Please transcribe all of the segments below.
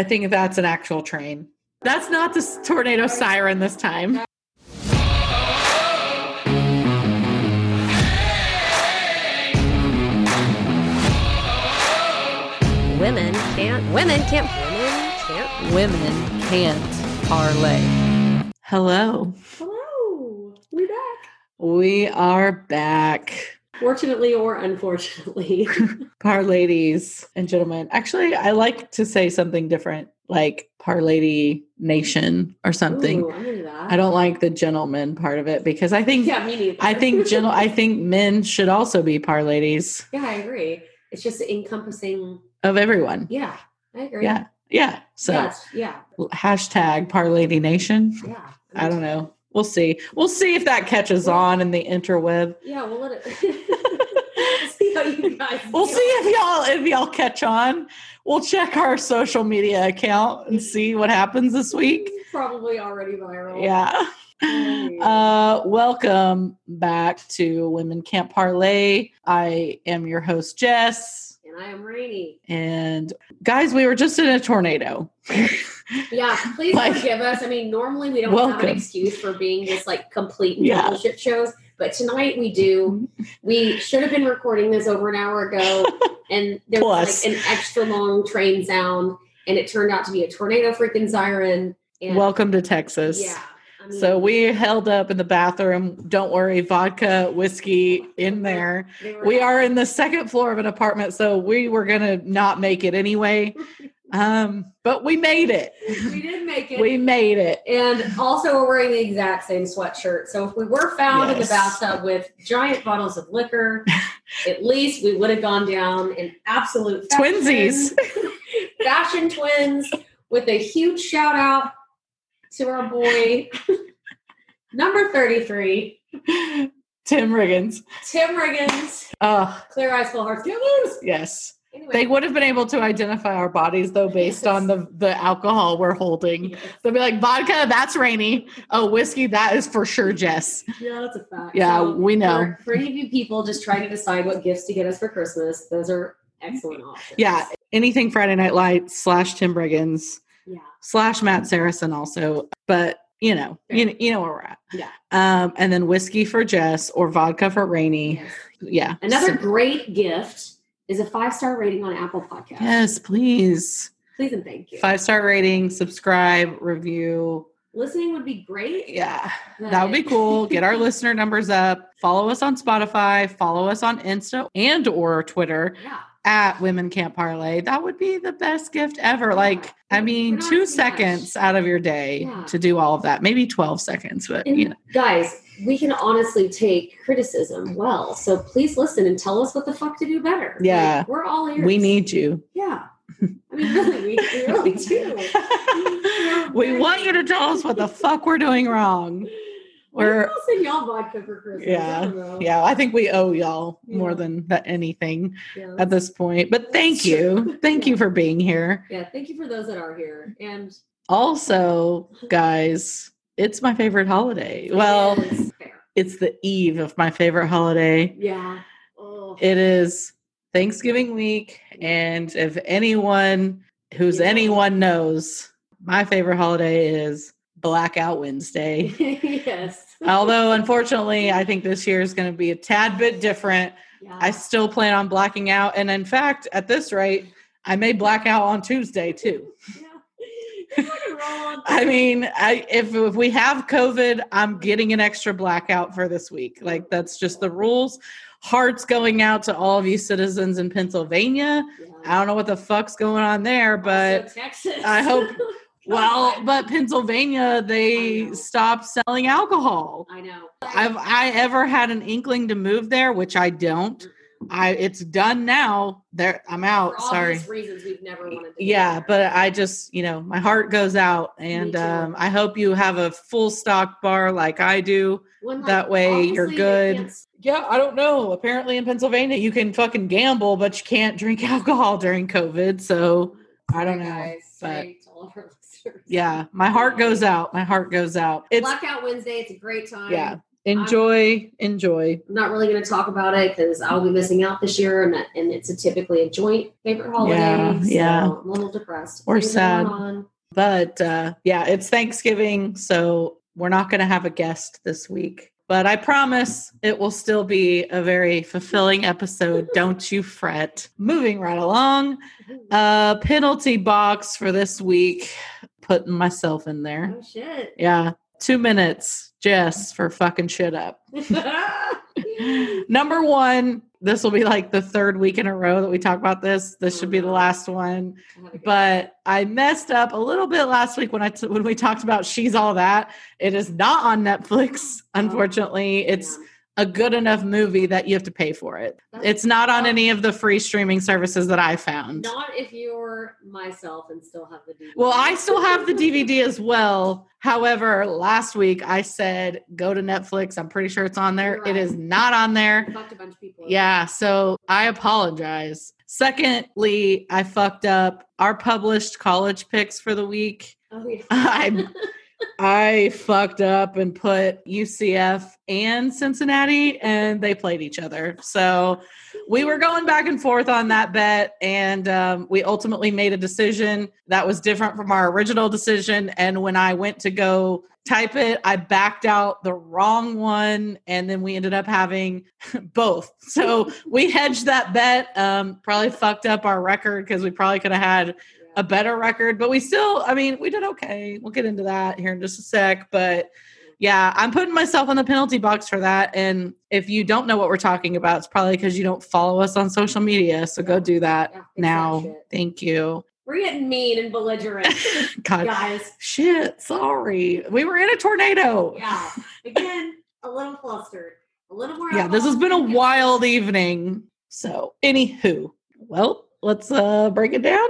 I think that's an actual train. That's not the tornado siren this time. Women can't. Women can't. Women can't. Women can't parlay. Hello. Hello, we're back. We are back. Fortunately or unfortunately. Par ladies and gentlemen. Actually, I like to say something different, like Par Lady Nation or something. Ooh, that. I don't like the gentleman part of it because I think Yeah, me neither. I think gentle I think men should also be par ladies yeah, I agree. It's just encompassing. of everyone. Yeah, I agree. Yeah. Yeah. So Yes, yeah, hashtag par lady nation. yeah. I don't know. We'll see. We'll see if that catches on in the interweb. Yeah, we'll let it. We'll see how you guys. We'll see if y'all if y'all catch on. We'll check our social media account and see what happens this week. Probably already viral. Yeah. Uh, welcome back to Women Can't Parlay. I am your host, Jess. And I am Rainy. And guys, we were just in a tornado. Yeah, please Like- forgive us. I mean, normally we don't have an excuse for being just like complete Yeah. shit shows, but tonight we do. We should have been recording this over an hour ago, and there was like an extra long train sound, and it turned out to be a tornado freaking siren. And welcome to Texas. yeah, I mean, So we held up in the bathroom. Don't worry, vodka, whiskey in there. We are in the second floor of an apartment, so we were gonna not make it anyway. Um, but we made it. we did make it. We made it. and also we're wearing the exact same sweatshirt. So if we were found in the bathtub with giant bottles of liquor, at least we would have gone down in absolute fashion. Twinsies. fashion twins with a huge shout out to our boy number 33 Tim Riggins. tim riggins Oh, clear eyes full hearts yes. anyway They would have been able to identify our bodies though based on the the alcohol we're holding. Yes. They'll be like vodka, that's rainy. Oh, whiskey, that is for sure Jess. yeah that's a fact Yeah, we know. for, for any of you people just trying to decide what gifts to get us for christmas those are excellent options Yeah. Anything Friday Night Lights slash Tim Riggins slash Matt Saracen also. But you know, you, you know where we're at. Yeah. Um, and then whiskey for Jess or vodka for Rainy. Yes. Yeah. another So- great gift is a five star rating on apple podcast yes, please. please and thank you Five star rating, subscribe, review. listening would be great Yeah. but- That would be cool. Get our listener numbers up. Follow us on Spotify. Follow us on Insta and or Twitter yeah at Women Can't Parlay. That would be the best gift ever. Like, I oh, mean, not two seconds much. out of your day Yeah. to do all of that. Maybe 12 seconds, but And you know. guys, we can honestly take criticism well. So please listen and tell us what the fuck to do better. Yeah. Like, we're all ears. We need you. Yeah. I mean, really, we, we really do. we want you to tell us what the fuck we're doing wrong. We're I'll send y'all vodka for Christmas. Yeah. don't. Yeah, I think we owe y'all more than that anything Yeah. at this point. But thank you. Thank you for being here. yeah. Thank you for those that are here. And Also, guys, it's my favorite holiday. Well, it's the eve of my favorite holiday. Yeah. Oh, It is Thanksgiving week. And if anyone who's Yeah. anyone knows, my favorite holiday is Blackout Wednesday. yes. Although, unfortunately, I think this year is going to be a tad bit different. Yeah. I still plan on blacking out. And in fact, at this rate, I may black out on Tuesday too. yeah. You're fucking wrong. I mean, I if if we have COVID, I'm getting an extra blackout for this week. Like that's just the rules. Hearts going out to all of you citizens in Pennsylvania. Yeah. I don't know what the fuck's going on there, but Also Texas. I hope- well, but Pennsylvania, they stopped selling alcohol. I know. Have I ever had an inkling to move there, which I don't. I it's done now. There I'm out. Sorry. reasons we've never wanted to. Yeah, but I just, you know, my heart goes out and um, I hope you have a full stock bar like I do. When, like, that way you're good. Yeah, I don't know. Apparently in Pennsylvania you can fucking gamble, but you can't drink alcohol during COVID. So I don't know. guys. but Sorry to all of our listeners. yeah, my heart goes out. My heart goes out. It's Blackout Wednesday. It's a great time. Yeah. enjoy, enjoy. I'm not really going to talk about it because I'll be missing out this year, and and it's a typically a joint favorite holiday. Yeah, so yeah. I'm a little depressed. Or Things sad. But uh, yeah, it's Thanksgiving, so we're not going to have a guest this week. But I promise it will still be a very fulfilling episode. Don't you fret. Moving right along, uh, penalty box for this week. Putting myself in there. Oh shit! Yeah, two minutes, Jess, for fucking shit up. Number one, this will be like the third week in a row that we talk about this. This should be the oh, last one. Oh but I messed up a little bit last week when I t- when we talked about She's All That. It is not on Netflix, oh, unfortunately. It's a good enough movie that you have to pay for it. It's not on any of the free streaming services that I found. not if you're myself and still have the DVD. Well, I still have the DVD as well. However, last week I said go to Netflix. I'm pretty sure it's on there. Right. is not on there. I fucked a bunch of people. Yeah, so I apologize. Secondly, I fucked up our published college picks for the week. Oh, yeah. I I fucked up and put UCF and Cincinnati and they played each other. So we were going back and forth on that bet and um, we ultimately made a decision that was different from our original decision and when I went to go type it I backed out the wrong one and then we ended up having both. So we hedged that bet um, probably fucked up our record because we probably could have had a better record, but we still, I mean, we did okay. We'll get into that here in just a sec. But yeah, I'm putting myself on the penalty box for that. And if you don't know what we're talking about, it's probably because you don't follow us on social media. So go do that Yeah, now. Thank you. We're getting mean and belligerent, God, guys. shit, sorry. We were in a tornado. Yeah. Again, a little flustered. A little more. Yeah, this has been a wild evening. So, anywho, well, let's uh break it down.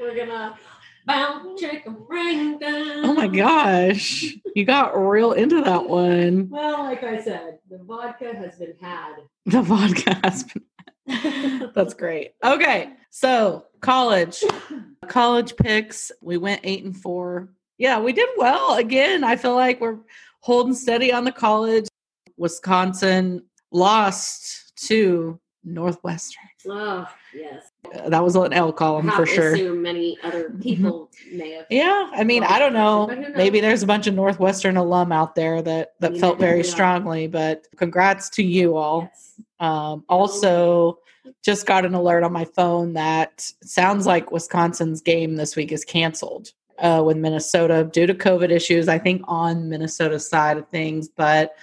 We're gonna bounce, chicken, ring down. Oh my gosh, you got real into that one. Well, like I said, the vodka has been had. The vodka has been. That's great. Okay, so college, college picks. We went eight and four. Yeah, we did well. Again, I feel like we're holding steady on the college. Wisconsin lost to Northwestern. Oh, yes. Uh, That was an L column for sure. assume many other people may have. Yeah, I mean, I don't know. But who knows? Maybe there's a bunch of Northwestern alum out there that that mean, felt very strongly. But congrats to you all. Yes. Um, also, just got an alert on my phone that sounds like Wisconsin's game this week is canceled uh, with Minnesota due to COVID issues. I think on Minnesota's side of things, but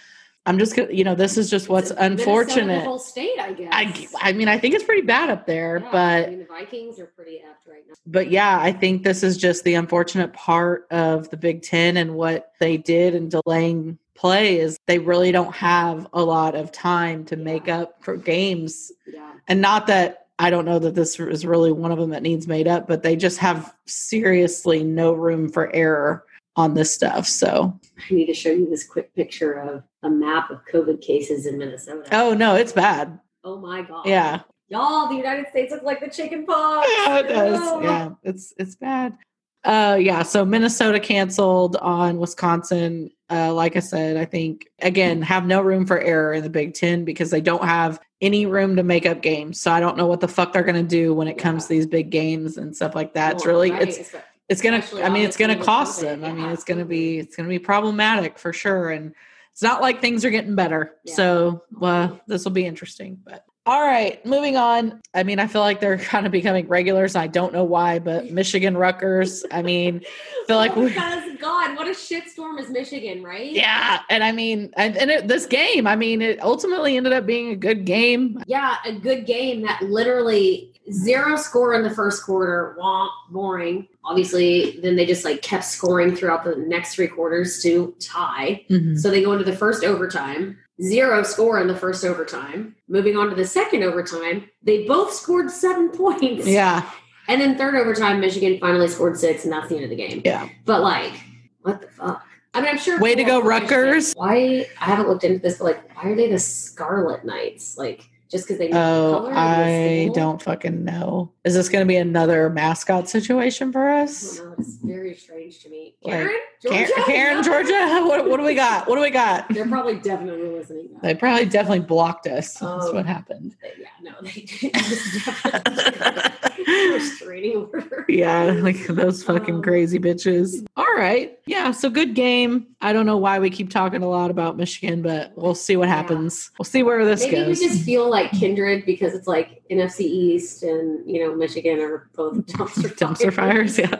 I'm just gonna- you know this is just what's unfortunate. whole state, I guess. I I mean I think it's pretty bad up there, Yeah, but I mean, the Vikings are pretty apt right now. but yeah, I think this is just the unfortunate part of the Big Ten and what they did in delaying play is they really don't have a lot of time to make up for games. Yeah. And not that I don't know that this is really one of them that needs made up, but they just have seriously no room for error on this stuff. So, I need to show you this quick picture of a map of COVID cases in Minnesota. oh no, it's bad. Oh my god. Yeah. Y'all, the United States looks like the chicken pox. Yeah, it does. Oh. Yeah, it's it's bad. Uh, yeah. So Minnesota canceled on Wisconsin. Uh, like I said, I think again have no room for error in the Big Ten because they don't have any room to make up games. So I don't know what the fuck they're gonna do when it comes to these big games and stuff like that. It's really right, it's it's gonna especially i mean it's gonna cost them i mean it's gonna be it's gonna be problematic for sure and it's not like things are getting better Yeah. so well this will be interesting but all right moving on i mean i feel like they're kind of becoming regulars i don't know why but michigan Rutgers. i mean I feel like oh, we because God, what a shitstorm is Michigan, right? yeah and i mean and, and it, this game i mean it ultimately ended up being a good game Yeah, a good game that literally zero score in the first quarter. Womp, boring. Obviously, then they just like kept scoring throughout the next three quarters to tie. Mm-hmm. So they go into the first overtime. Zero score in the first overtime. Moving on to the second overtime, they both scored seven points. yeah And then third overtime, Michigan finally scored six, and that's the end of the game. yeah But like, what the fuck? I mean, I'm sure. Way to go, Rutgers. Why? I haven't looked into this, but like, why are they the Scarlet Knights? Like, just because they Oh, the I don't fucking know. Is this going to be another mascot situation for us? know. It's very strange to me. Like, Karen, Karen, Georgia, Karen, Georgia, what, what do we got? What do we got? They're probably definitely listening. Now. They probably definitely blocked us. That's Oh. what happened. yeah, no, they did. It was definitely a restraining order. Yeah, like those fucking Um, crazy bitches. All right. Yeah, so good game. I don't know why we keep talking a lot about Michigan, but we'll see what Yeah. happens. We'll see where this Maybe goes. we just feel like kindred because it's like NFC East and you know Michigan are both dumpster Dumpster fires, yeah.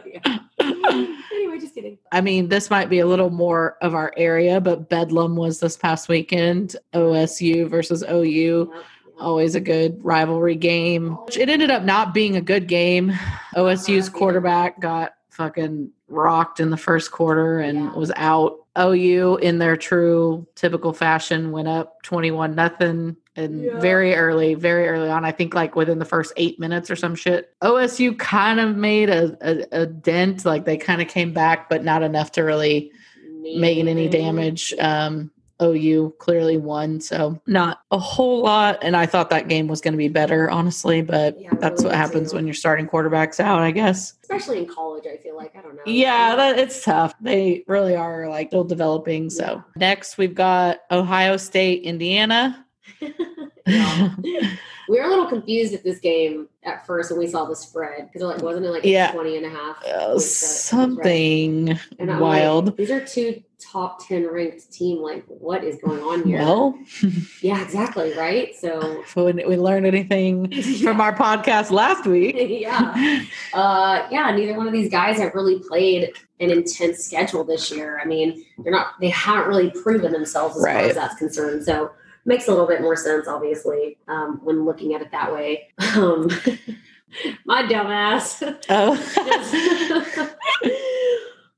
anyway, just kidding. I mean, this might be a little more of our area, but Bedlam was this past weekend. OSU versus OU. Yep. Always a good rivalry game. It ended up not being a good game. OSU's quarterback got fucking rocked in the first quarter and Yeah. was out. OU in their true typical fashion went up 21 nothing and Yeah. very early, very early on. I think like within the first eight minutes or some shit. OSU kind of made a, a, a dent, like they kind of came back, but not enough to really making any damage. Um, OU clearly won, so not a whole lot. And I thought that game was going to be better, honestly, but Yeah, that's really what happens too. when you're starting quarterbacks out, I guess. especially in college. I feel like I don't know. Yeah, that, it's tough. They really are like still developing. So Yeah. next we've got Ohio State, Indiana. Yeah. we were a little confused at this game at first when we saw the spread because like wasn't it like Yeah. 20 and a half Uh, something And wild. like, these are two top 10 ranked team like what is going on here? Well, yeah exactly right? So if we, learned anything from our podcast last week. yeah. Uh yeah neither one of these guys have really played an intense schedule this year. I mean they're not they haven't really proven themselves as far as that's concerned. So makes a little bit more sense obviously um when looking at it that way. Um my dumbass. Oh,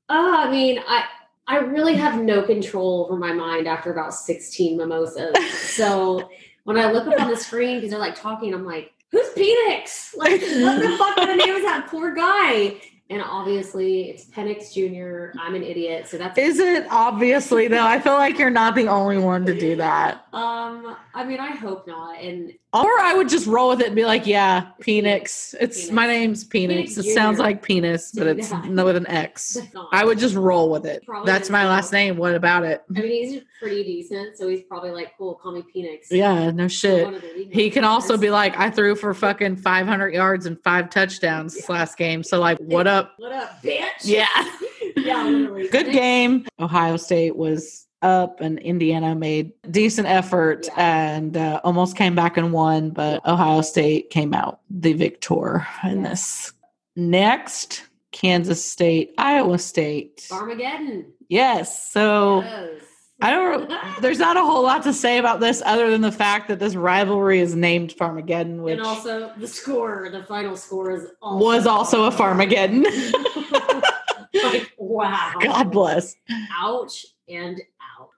oh, I mean, I I really have no control over my mind after about 16 mimosas. So when I look up on the screen because they're like talking, I'm like, who's Penix? Like, what the fuck kind of name is that poor guy? And obviously it's Penix Jr. I'm an idiot. So that's is it obviously though? I feel like you're not the only one to do that. um I mean I hope not. And Or I would just roll with it and be like, yeah, Penix. It's Penix. my name's Penix. Penix It sounds like penis, but it's Yeah. no with an X. I would just roll with it. Probably That's my just last name. What about it? I mean he's pretty decent, so he's probably like, cool, call me Penix. Yeah, no shit. One of the league He can also be like, I threw for fucking 500 yards and five touchdowns this Yeah. last game. So, like, what up? What up, bitch? Yeah. yeah, literally. Good game. Ohio State was up and Indiana made decent effort Yeah. and uh, almost came back and won, but Ohio State came out the victor in Yeah. this. Next, Kansas State, Iowa State. Armageddon. Yes. So Yes. I don't there's not a whole lot to say about this other than the fact that this rivalry is named Farmageddon, which and also the score, the final score is also was also a Farmageddon. like wow. God bless. Ouch and.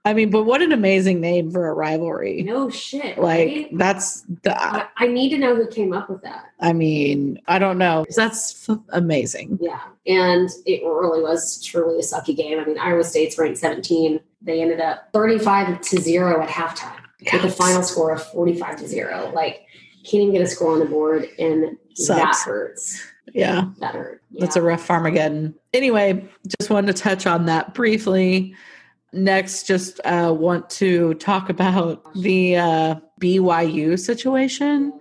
I mean, but what an amazing name for a rivalry. No shit. like right? that's the I, I need to know who came up with that. I mean, I don't know. That's f- amazing. Yeah. And it really was truly a sucky game. I mean, Iowa State's ranked 17. They ended up 35 to 0 at halftime with a final score of 45 to 0. Like, can't even get a score on the board, and that Sucks. hurts. Yeah, That hurt. that's a rough Farmageddon. Anyway, just wanted to touch on that briefly. Next, just uh, want to talk about the uh, BYU situation.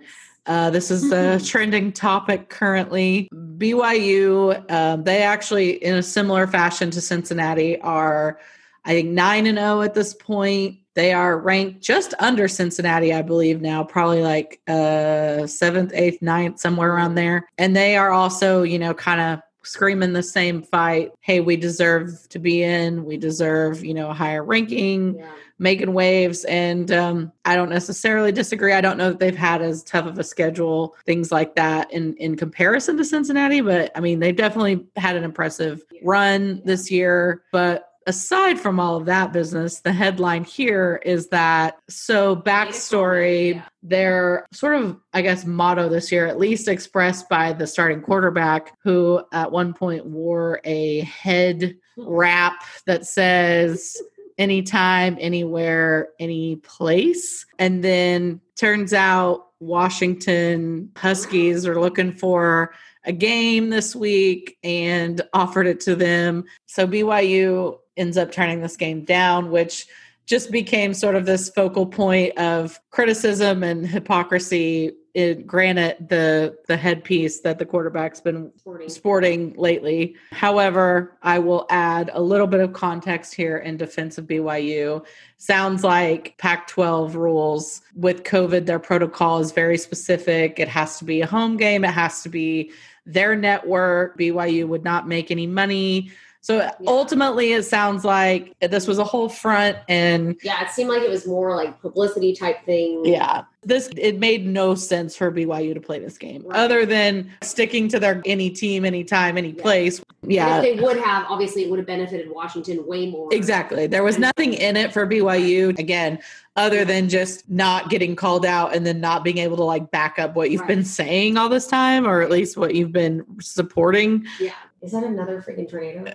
Uh, this is the trending topic currently. BYU, um, they actually, in a similar fashion to Cincinnati, are I think nine and zero at this point. They are ranked just under Cincinnati, I believe now, probably like uh, seventh, eighth, ninth, somewhere around there. And they are also, you know, kind of screaming the same fight. Hey, we deserve to be in. We deserve, you know, a higher ranking Yeah. making waves and um, i don't necessarily disagree i don't know that they've had as tough of a schedule things like that in in comparison to cincinnati but i mean they've definitely had an impressive run this year but aside from all of that business the headline here is that so backstory Yeah. their sort of i guess motto this year at least expressed by the starting quarterback who at one point wore a head wrap that says anytime, anywhere, any place. And then turns out Washington Huskies are looking for a game this week and offered it to them. So BYU ends up turning this game down, which just became sort of this focal point of criticism and hypocrisy. It, granted, the the headpiece that the quarterback's been Sporting. sporting lately. However, I will add a little bit of context here in defense of BYU. Sounds like Pac 12 rules with COVID, their protocol is very specific. It has to be a home game, it has to be their network. BYU would not make any money. So ultimately, it sounds like this was a whole front and Yeah, it seemed like it was more like publicity type thing. yeah, this it made no sense for BYU to play this game Right. other than sticking to their any team, anytime, any Yeah. place. Yeah, If they would have, obviously, it would have benefited Washington way more. exactly. There was nothing in it for BYU again, other than just not getting called out and then not being able to like back up what you've Right. been saying all this time, or at least what you've been supporting. Yeah. Is that another freaking tornado?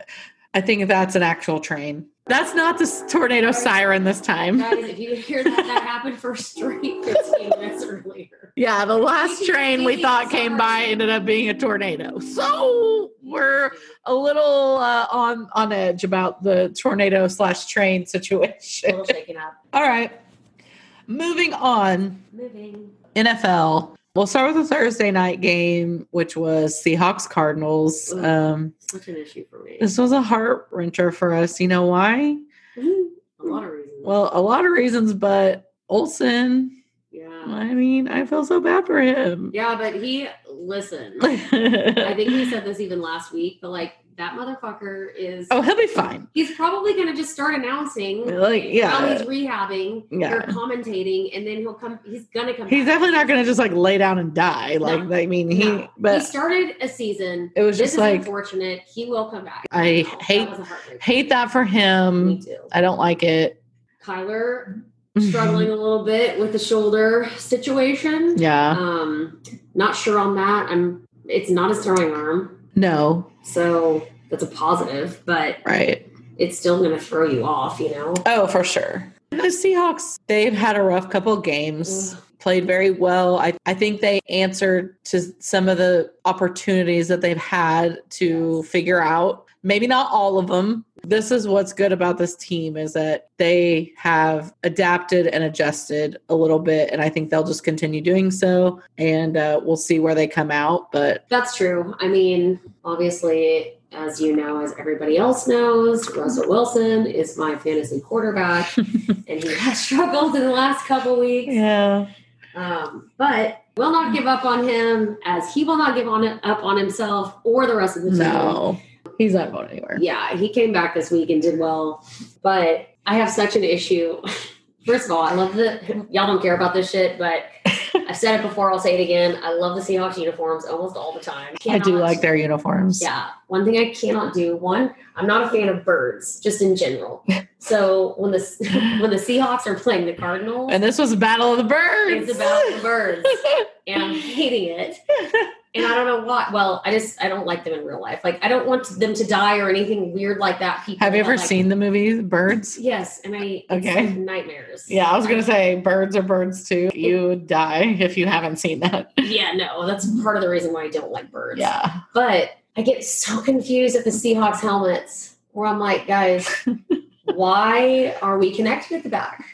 I think that's an actual train. That's not the tornado siren this time. Guys, if you hear that, that happened for straight 15 minutes earlier. Yeah, the last train we thought came by ended up being a tornado. So we're a little uh, on on edge about the tornado slash train A situation. little shaken up. All right, moving on. Moving. NFL. We'll start with the Thursday night game, which was Seahawks Cardinals. Um, Such an issue for me. this was a heart wrencher for us. You know why? a lot of reasons. Well, a lot of reasons, but Olsen. yeah. I mean, I feel so bad for him. Yeah, but he, listen, I think he said this even last week, but like that motherfucker is. oh, he'll be fine. He's probably going to just start announcing Like, yeah. how he's rehabbing Yeah. or commentating, and then he'll come. He's gonna come. He's back. definitely not going to just like lay down and die. Like, No. I mean, he, No. he started a season. it was This just is like, unfortunate. He will come back. I That hate, heartbreak. hate that for him. Me too. I don't like it. Kyler struggling a little bit with the shoulder situation. yeah. Um, not sure on that. I'm. It's not his throwing arm, No. So that's a positive, but Right. it's still going to throw you off. You know. Oh, for sure. The Seahawks, they've had a rough couple of games, played very well. I, I think they answered to some of the opportunities that they've had to figure out. Maybe not all of them. This is what's good about this team is that they have adapted and adjusted a little bit, and I think they'll just continue doing so. And uh, we'll see where they come out. But That's true. I mean, obviously, as you know, as everybody else knows, Russell Wilson is my fantasy quarterback, and he has struggled in the last couple weeks. yeah, Um, but will not give up on him, as he will not give on up on himself or the rest of the team. no, he's not going anywhere. Yeah, he came back this week and did well, but I have such an issue. First of all, I love that y'all don't care about this shit, but I've said it before. I'll say it again. I love the Seahawks uniforms almost all the time. I do like their uniforms. Yeah. One thing I cannot do. One, I'm not a fan of birds, just in general. So when the when the Seahawks are playing the Cardinals, And this was a battle of the birds. it's about the birds, and I'm hating it. And I don't know why. Well, I just I don't like them in real life. Like I don't want them to die or anything weird like that. People Have you ever like- seen the movie Birds? Yes, and I Okay. like nightmares. Yeah, I was gonna say birds are birds too. You die if you haven't seen that. Yeah, no, that's part of the reason why I don't like birds. Yeah. But I get so confused at the Seahawks helmets where I'm like, guys, why are we connected at the back?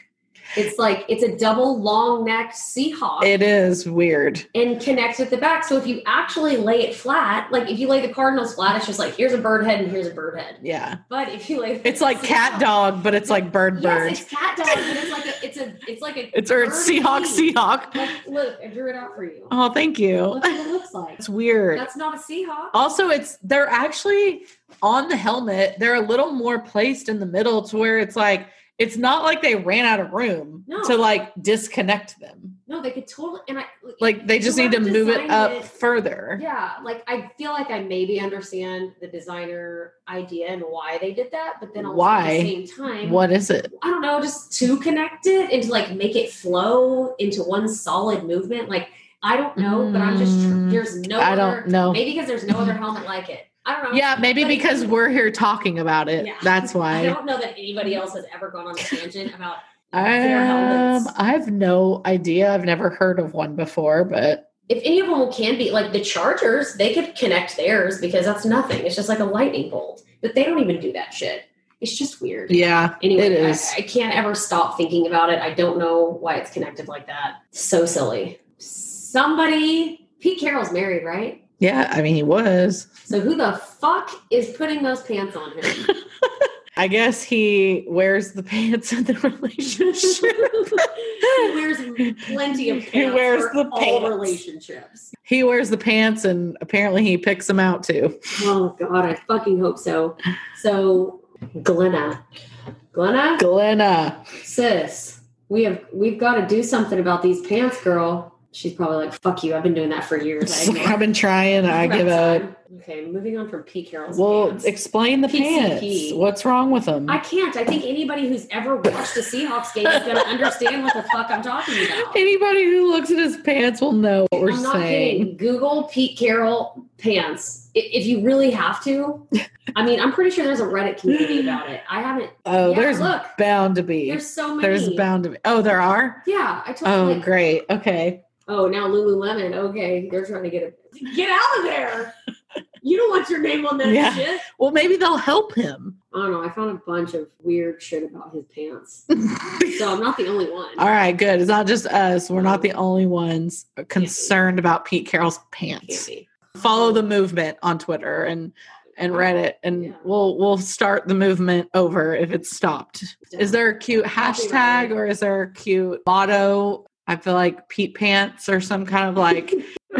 It's like it's a double long necked Seahawk It is weird. and connects at the back. So if you actually lay it flat, like if you lay the Cardinals flat, it's just like here's a bird head and here's a bird head. Yeah. But if you lay It's like cat dog, but it's like bird bird. Yes, it's cat dog, but it's like a it's a it's like a It's or it's Seahawk feet. Seahawk. Like, look, I drew it out for you. Oh, thank you. Look what it looks like. It's weird. That's not a Seahawk. Also, it's they're actually on the helmet. They're a little more placed in the middle to where it's like it's not like they ran out of room No. to like disconnect them. No, they could totally and I Like they just need to move it up it- further. Yeah, like I feel like I maybe understand the designer idea and why they did that, but then also Why? at the same time, What is it? I don't know, just to connect it and to like make it flow into one solid movement. Like I don't know, but I'm just Mm, there's no I other, don't know. Maybe because there's no other helmet like it. I don't know. Yeah, maybe But- because we're here talking about it. Yeah. That's why. I don't know that anybody else has ever gone on a tangent about Um. I have no idea. I've never heard of one before, but If any of them can be like the Chargers, they could connect theirs because that's nothing. It's just like a lightning bolt. But they don't even do that shit. It's just weird. yeah, Anyway, it I- I, can't ever stop thinking about it. I don't know why it's connected like that. So silly. Somebody, Pete Carroll's married, right? Yeah, I mean, he was. So who the fuck is putting those pants on him? I guess he wears the pants in the relationship. he wears plenty of pants He wears for the all pants. relationships. he wears the pants, and apparently he picks them out too. Oh God, I fucking hope so. So Glena, Glena, Glena. sis, we have we've got to do something about these pants, girl. She's probably like, "Fuck you! I've been doing that for years." I've been trying. I give up. Okay, moving on from Pete Carroll's Well, pants. explain the PCP. pants. What's wrong with them? I can't. I think anybody who's ever watched a Seahawks game is going to understand what the fuck I'm talking about. Anybody who looks at his pants will know what we're I'm not saying. kidding. Google Pete Carroll pants if you really have to. I mean, I'm pretty sure there's a Reddit community about it. I haven't. Oh, Yeah, there's look. bound to be. There's so many. There's bound to be. Oh, there are. Yeah, I told Oh, you. Like, great. Okay. Oh, now Lululemon. Okay, they're trying to get it. Get out of there. You don't want your name on that Yeah. shit. Well, maybe they'll help him. I don't know. I found a bunch of weird shit about his pants. So I'm not the only one. All right, good. It's not just us. We're not the only ones concerned about Pete Carroll's pants. Follow the movement on Twitter and and Reddit, and Yeah. we'll we'll start the movement over if it's stopped. Is there a cute hashtag or is there a cute motto? I feel like Pete Pants or some kind of like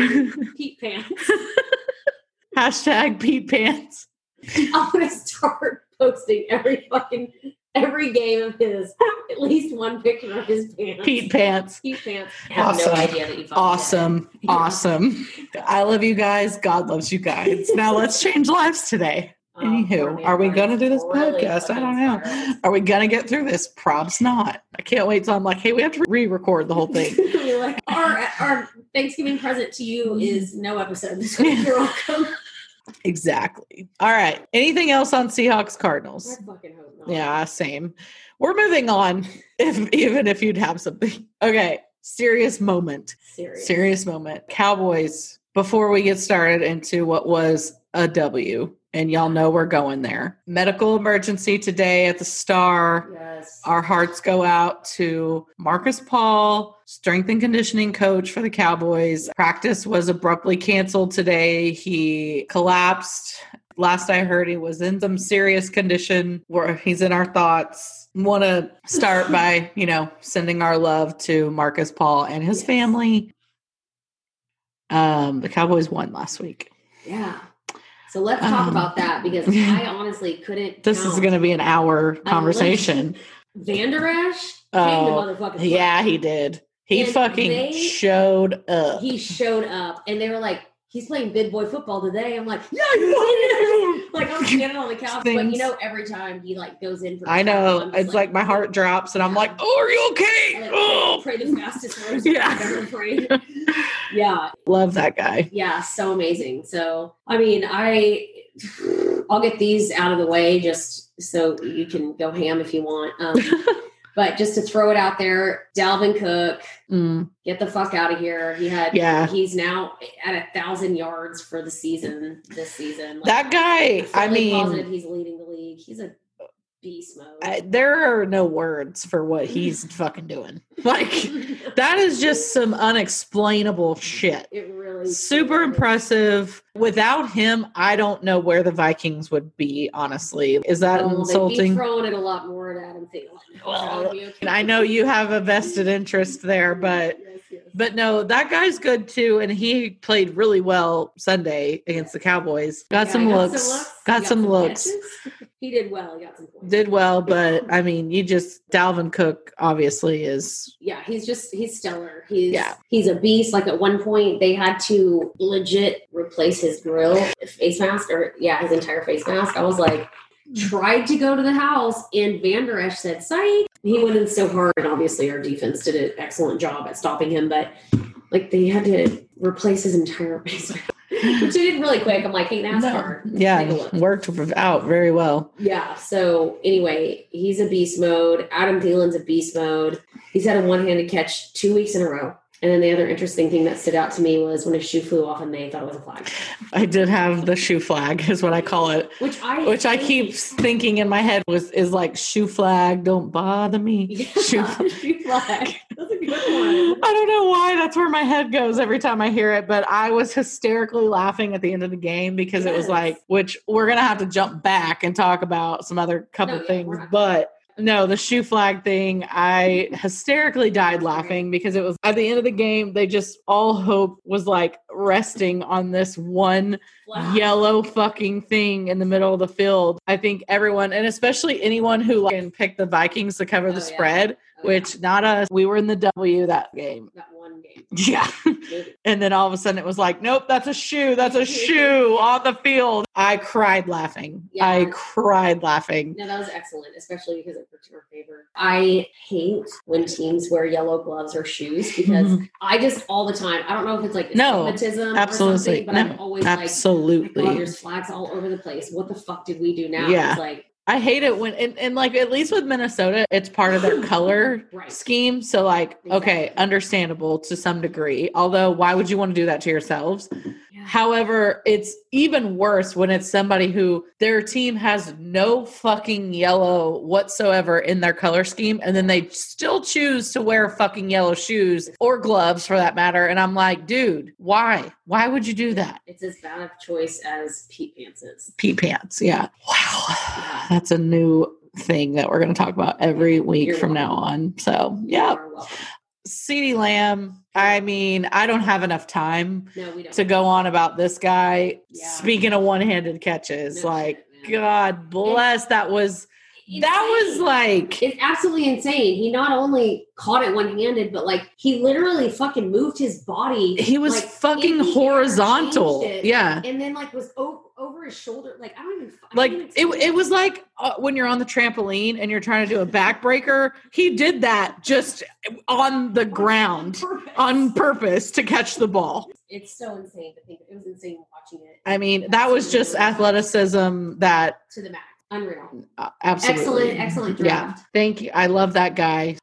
Pete pants? hashtag Pete Pants. I'm gonna start posting every fucking every game of his at least one picture of his pants. Pete Pants. Pete pants. I have Awesome. no idea that you Awesome. Yeah. Awesome. I love you guys. God loves you guys. Now let's change lives today. Oh, Anywho, are we gonna do this podcast? I don't know. Are we gonna get through this? Probs not. I can't wait till I'm like, hey, we have to re-record the whole thing. Like, our our Thanksgiving present to you is no episode this week. You're welcome. exactly. All right. Anything else on Seahawks I Cardinals? fucking hope not. Yeah, same. We're moving on. If even if you'd have something. Okay. Serious moment. Serious. Serious moment. Cowboys, before we get started into what was a W, and y'all know we're going there. Medical emergency today at the Star. Yes. Our hearts go out to Marcus Paul, strength and conditioning coach for the Cowboys. Practice was abruptly canceled today. He collapsed. Last I heard, he was in some serious condition where he's in our thoughts. Want to start by, you know, sending our love to Marcus Paul and his Yes. family. Um, the Cowboys won last week. yeah. So let's talk Um, about that because I honestly couldn't. This is going to be an hour conversation. Van Der Esch Der Oh, came to motherfucking play. Yeah, he did. He And fucking they- showed up. he showed up and they were like, he's playing big boy football today. I'm like, yeah, you fucking like I'm standing on the couch, but you know, every time he like goes in for I know. It's like, my heart drops, and I'm like, "Oh, are you okay?" like, Oh, pray the fastest rose Yeah. I've ever prayed. Yeah, love that guy. yeah, so amazing. So I mean, I I'll get these out of the way just so you can go ham if you want. Um, but just to throw it out there, Dalvin Cook, Mm, get the fuck out of here. He had Yeah. he's now at a thousand yards for the season this season. Like, that guy. I mean, he's leading the league. He's a beast mode. I, there are no words for what he's fucking doing. Like that is just some unexplainable shit. it really Super impressive. Without him, I don't know where the Vikings would be. Honestly, is that oh, be insulting? throwing it a lot more at Adam Thielen. Well, That would be okay. I know you have a vested interest there, but Yes, yes. But no, that guy's good too, and he played really well Sunday against the Cowboys. Got Yeah, some he looks. Got He some looks. catches. He did well. He got some points. Did well, but I mean, you just Dalvin Cook obviously is yeah, he's just he's stellar. He's Yeah. he's a beast. Like at one point, they had to legit replace his grill, face mask, or yeah, his entire face mask. I was like, tried to go to the house, and Van Der Esch said, "Psych." He went in so hard, and obviously our defense did an excellent job at stopping him. But like they had to replace his entire face. mask. Which I did really quick. I'm like, hey, NASCAR. Take a Yeah, worked out very well. Yeah. So anyway, he's a beast mode. Adam Thielen's a beast mode. He's had a one-handed catch two weeks in a row. And then the other interesting thing that stood out to me was when his shoe flew off and they thought it was a flag. I did have the shoe flag, is what I call it. Which I Which I keep thinking in my head was is like shoe flag, don't bother me. Yeah, Shoe shoe flag. That's a good one. I don't know why that's where my head goes every time I hear it, but I was hysterically laughing at the end of the game because it was like, which we're gonna have to jump back and talk about some other couple No, yeah, things, but no, the shoe flag thing, I hysterically died laughing because it was at the end of the game, they just all hope was like resting on this one Flag. yellow fucking thing in the middle of the field. I think everyone, and especially anyone who like, can pick the Vikings to cover the Oh, yeah. spread, Oh, Oh, which not us, we were in the W that game. that one game. Yeah. And then all of a sudden it was like, nope, that's a shoe. That's a shoe on the field. I cried laughing. Yeah. I cried laughing. No, that was excellent, especially because it worked in our favor. I hate when teams wear yellow gloves or shoes because I just all the time. I don't know if it's like No, stigmatism or Absolutely. something, but No, I'm always like, absolutely. oh, there's flags all over the place. What the fuck did we do now? Yeah. It's like I hate it when, and, and like at least with Minnesota, it's part of their color Right. scheme. So, like, okay, understandable to some degree. Although, why would you want to do that to yourselves? Yeah. However, it's even worse when it's somebody who their team has no fucking yellow whatsoever in their color scheme, and then they still choose to wear fucking yellow shoes or gloves for that matter. And I'm like, dude, why? Why would you do that? it's as bad of choice as Pete Pants is. Pea pants. Yeah. Wow. Yeah. That's a new thing that we're going to talk about every week You're from now on. So, yeah. CeeDee Lamb, I mean, I don't have enough time No, to go on about this guy. Yeah. Speaking of one-handed catches, No like man. God bless. That was that was like It's absolutely insane. He not only caught it one handed, but like he literally fucking moved his body. he was like, fucking horizontal. Yeah. and then like was over his shoulder. Like I don't even I Like can't it, it was like uh, when you're on the trampoline and you're trying to do a backbreaker. He did that just on the ground purpose. on purpose to catch the ball. It's so insane to think. It was insane watching it. I mean, that was just athleticism that to the max. Unreal. uh, absolutely Excellent, excellent Yeah, thank you. I love that guy.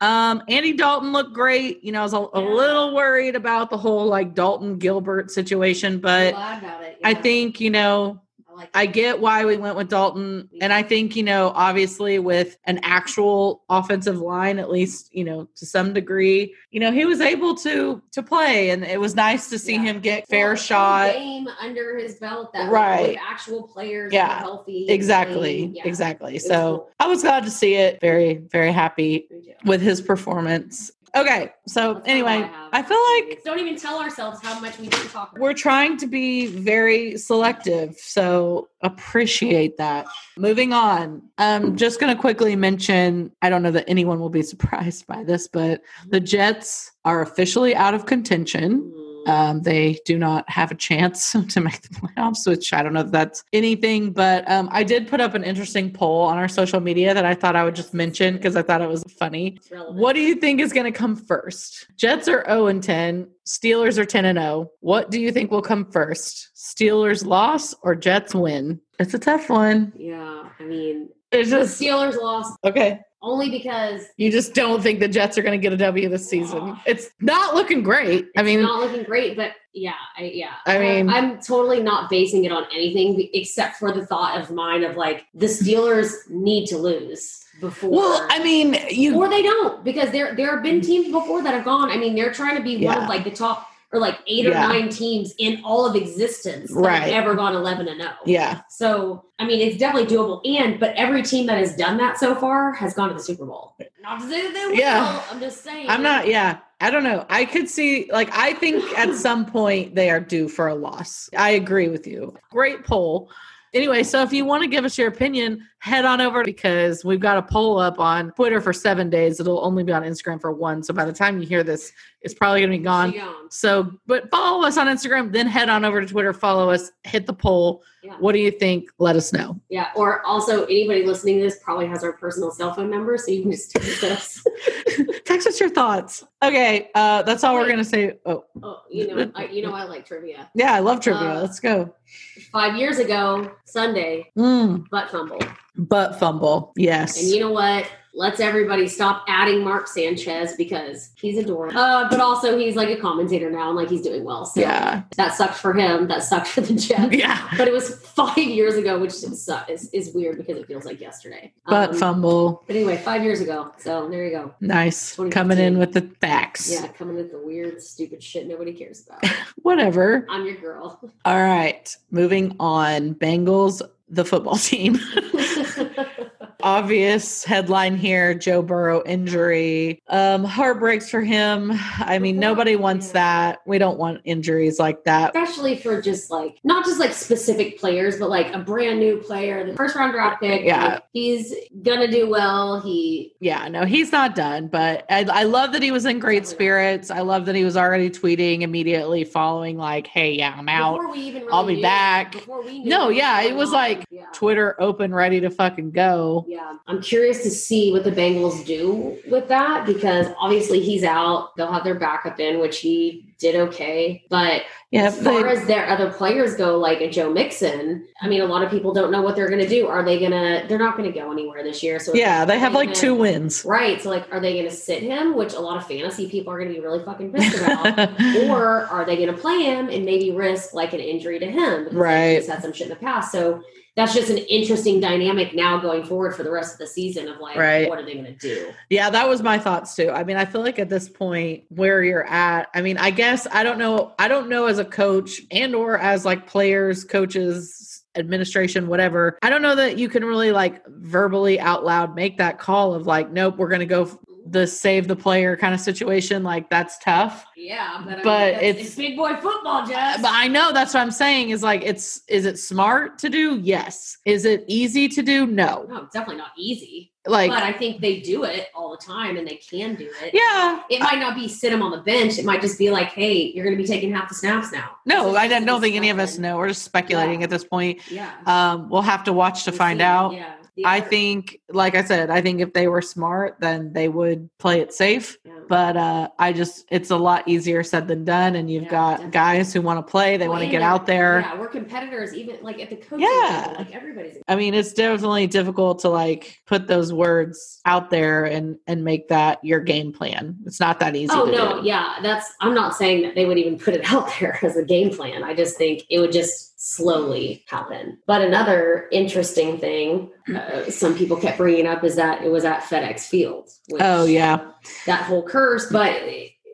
Um, Andy Dalton looked great. You know, I was a, a Yeah. little worried about the whole like Dalton Gilbert situation, but it. I think you know like. I get why we went with Dalton. And I think, you know, obviously with an actual offensive line, at least, you know, to some degree, you know, he was able to to play and it was nice to see Yeah. him get fair Well, shot. game under his belt that Right. with actual players Yeah. healthy. Exactly. Yeah. Exactly. So cool. I was glad to see it. Very, very happy with his performance. Okay. So anyway, have. I feel like don't even tell ourselves how much we didn't talk. About. we're trying to be very selective so appreciate that moving on i'm just going to quickly mention i don't know that anyone will be surprised by this but the jets are officially out of contention Mm. Um, they do not have a chance to make the playoffs, which I don't know if that's anything, but um, I did put up an interesting poll on our social media that I thought I would just mention because I thought it was funny. What do you think is going to come first? Jets are 0 and 10. Steelers are 10 and 0. What do you think will come first? Steelers loss or Jets win? It's a tough one. Yeah, I mean, It's the just Steelers lost okay. Only because You just don't think the Jets are going to get a W this season. It's not looking great. I mean, not looking great. But yeah, I, yeah. I mean- I'm totally not basing it on anything except for the thought of mine of like the Steelers need to lose before. well, I mean, you or they don't because there there have been teams before that have gone. I mean, they're trying to be one of like the top or like eight Yeah. or nine teams in all of existence that Right. have ever gone eleven and zero. yeah. So I mean, it's definitely doable. And but every team that has done that so far has gone to the Super Bowl. Not to say that they will. Yeah. I'm just saying. I'm not, yeah. I don't know. I could see, like, I think at some point they are due for a loss. I agree with you. Great poll. Anyway, so if you want to give us your opinion, head on over because we've got a poll up on Twitter for seven days. It'll only be on Instagram for one. So by the time you hear this, it's probably going to be gone. Gone. So, but follow us on Instagram, then head on over to Twitter, follow us, hit the poll. Yeah. What do you think? Let us know. Yeah. Or also, anybody listening to this probably has our personal cell phone number, so you can just text us. Text us your thoughts. Okay, uh, that's all we're gonna say. Oh, oh, you know, I, you know, I like trivia. yeah, I love trivia. Uh, Let's go. Five years ago, Sunday, Mm, butt fumble. Butt fumble. Yes. And you know what? Let's everybody stop adding Mark Sanchez because he's adorable. Uh, but also, he's like a commentator now and like he's doing well. So yeah. that sucked for him. That sucked for the Jets. Yeah. But it was five years ago, which is, is, is weird because it feels like yesterday. But Um, fumble. But anyway, five years ago. So there you go. Nice. Coming in with the facts. Yeah, coming with the weird, stupid shit nobody cares about. Whatever. I'm your girl. All right. Moving on. Bengals, the football team. Obvious headline here Joe Burrow injury. Um, heartbreaks for him. I mean, nobody wants that. We don't want injuries like that. Especially for just like not just like specific players, but like a brand new player, the first round draft pick. Yeah. like, he's gonna do well. He Yeah, no, he's not done, but I, I love that he was in great spirits. I love that he was already tweeting immediately following, like, hey, yeah, I'm out. before we even really I'll be knew- back. before we knew No, yeah, it was on. like yeah. Twitter open, ready to fucking go. Yeah, I'm curious to see what the Bengals do with that because obviously he's out. They'll have their backup in, which he did okay. But Yeah, as far they- as their other players go, like a Joe Mixon, I mean, a lot of people don't know what they're going to do. Are they going to? They're not going to go anywhere this year. So yeah, they have like two wins. Right. So, like, are they going to sit him, which a lot of fantasy people are going to be really fucking pissed about? or are they going to play him and maybe risk like an injury to him? Because Right. He's had some shit in the past. So that's just an interesting dynamic now going forward for the rest of the season of like, Right. what are they going to do? Yeah, that was my thoughts too. I mean, I feel like at this point where you're at, I mean, I guess I don't know, I don't know as a coach and or as like players, coaches, administration, whatever. I don't know that you can really like verbally out loud make that call of like, nope, we're going to go the save the player kind of situation. Like that's tough. Yeah, but, I mean, But that's- it's- big boy football, Jess. But I know that's what I'm saying is like it's is it smart to do? Yes. Is it easy to do? No. no, it's definitely not easy. Like but I think they do it all the time and they can do it. yeah. It might not be sit him on the bench. It might just be like, hey, you're going to be taking half the snaps now. No, I don't think any of us know. We're just speculating at this point. Yeah. Um, we'll have to watch to We'll find see. out. Yeah. I think, like I said, I think if they were smart, then they would play it safe. Yeah. But uh, I just, it's a lot easier said than done. And you've Yeah, got definitely. guys who want to play, they Well, want to get out there. Yeah, we're competitors, even like at the coaching Yeah. level, like everybody's. I mean, it's definitely difficult to like put those words out there and and make that your game plan. It's not that easy. Oh no, do. yeah, that's. I'm not saying that they would even put it out there as a game plan. I just think it would just slowly happen. But another interesting thing, uh, some people kept bringing up is that it was at FedEx Field. Which, Oh yeah, that whole curse, but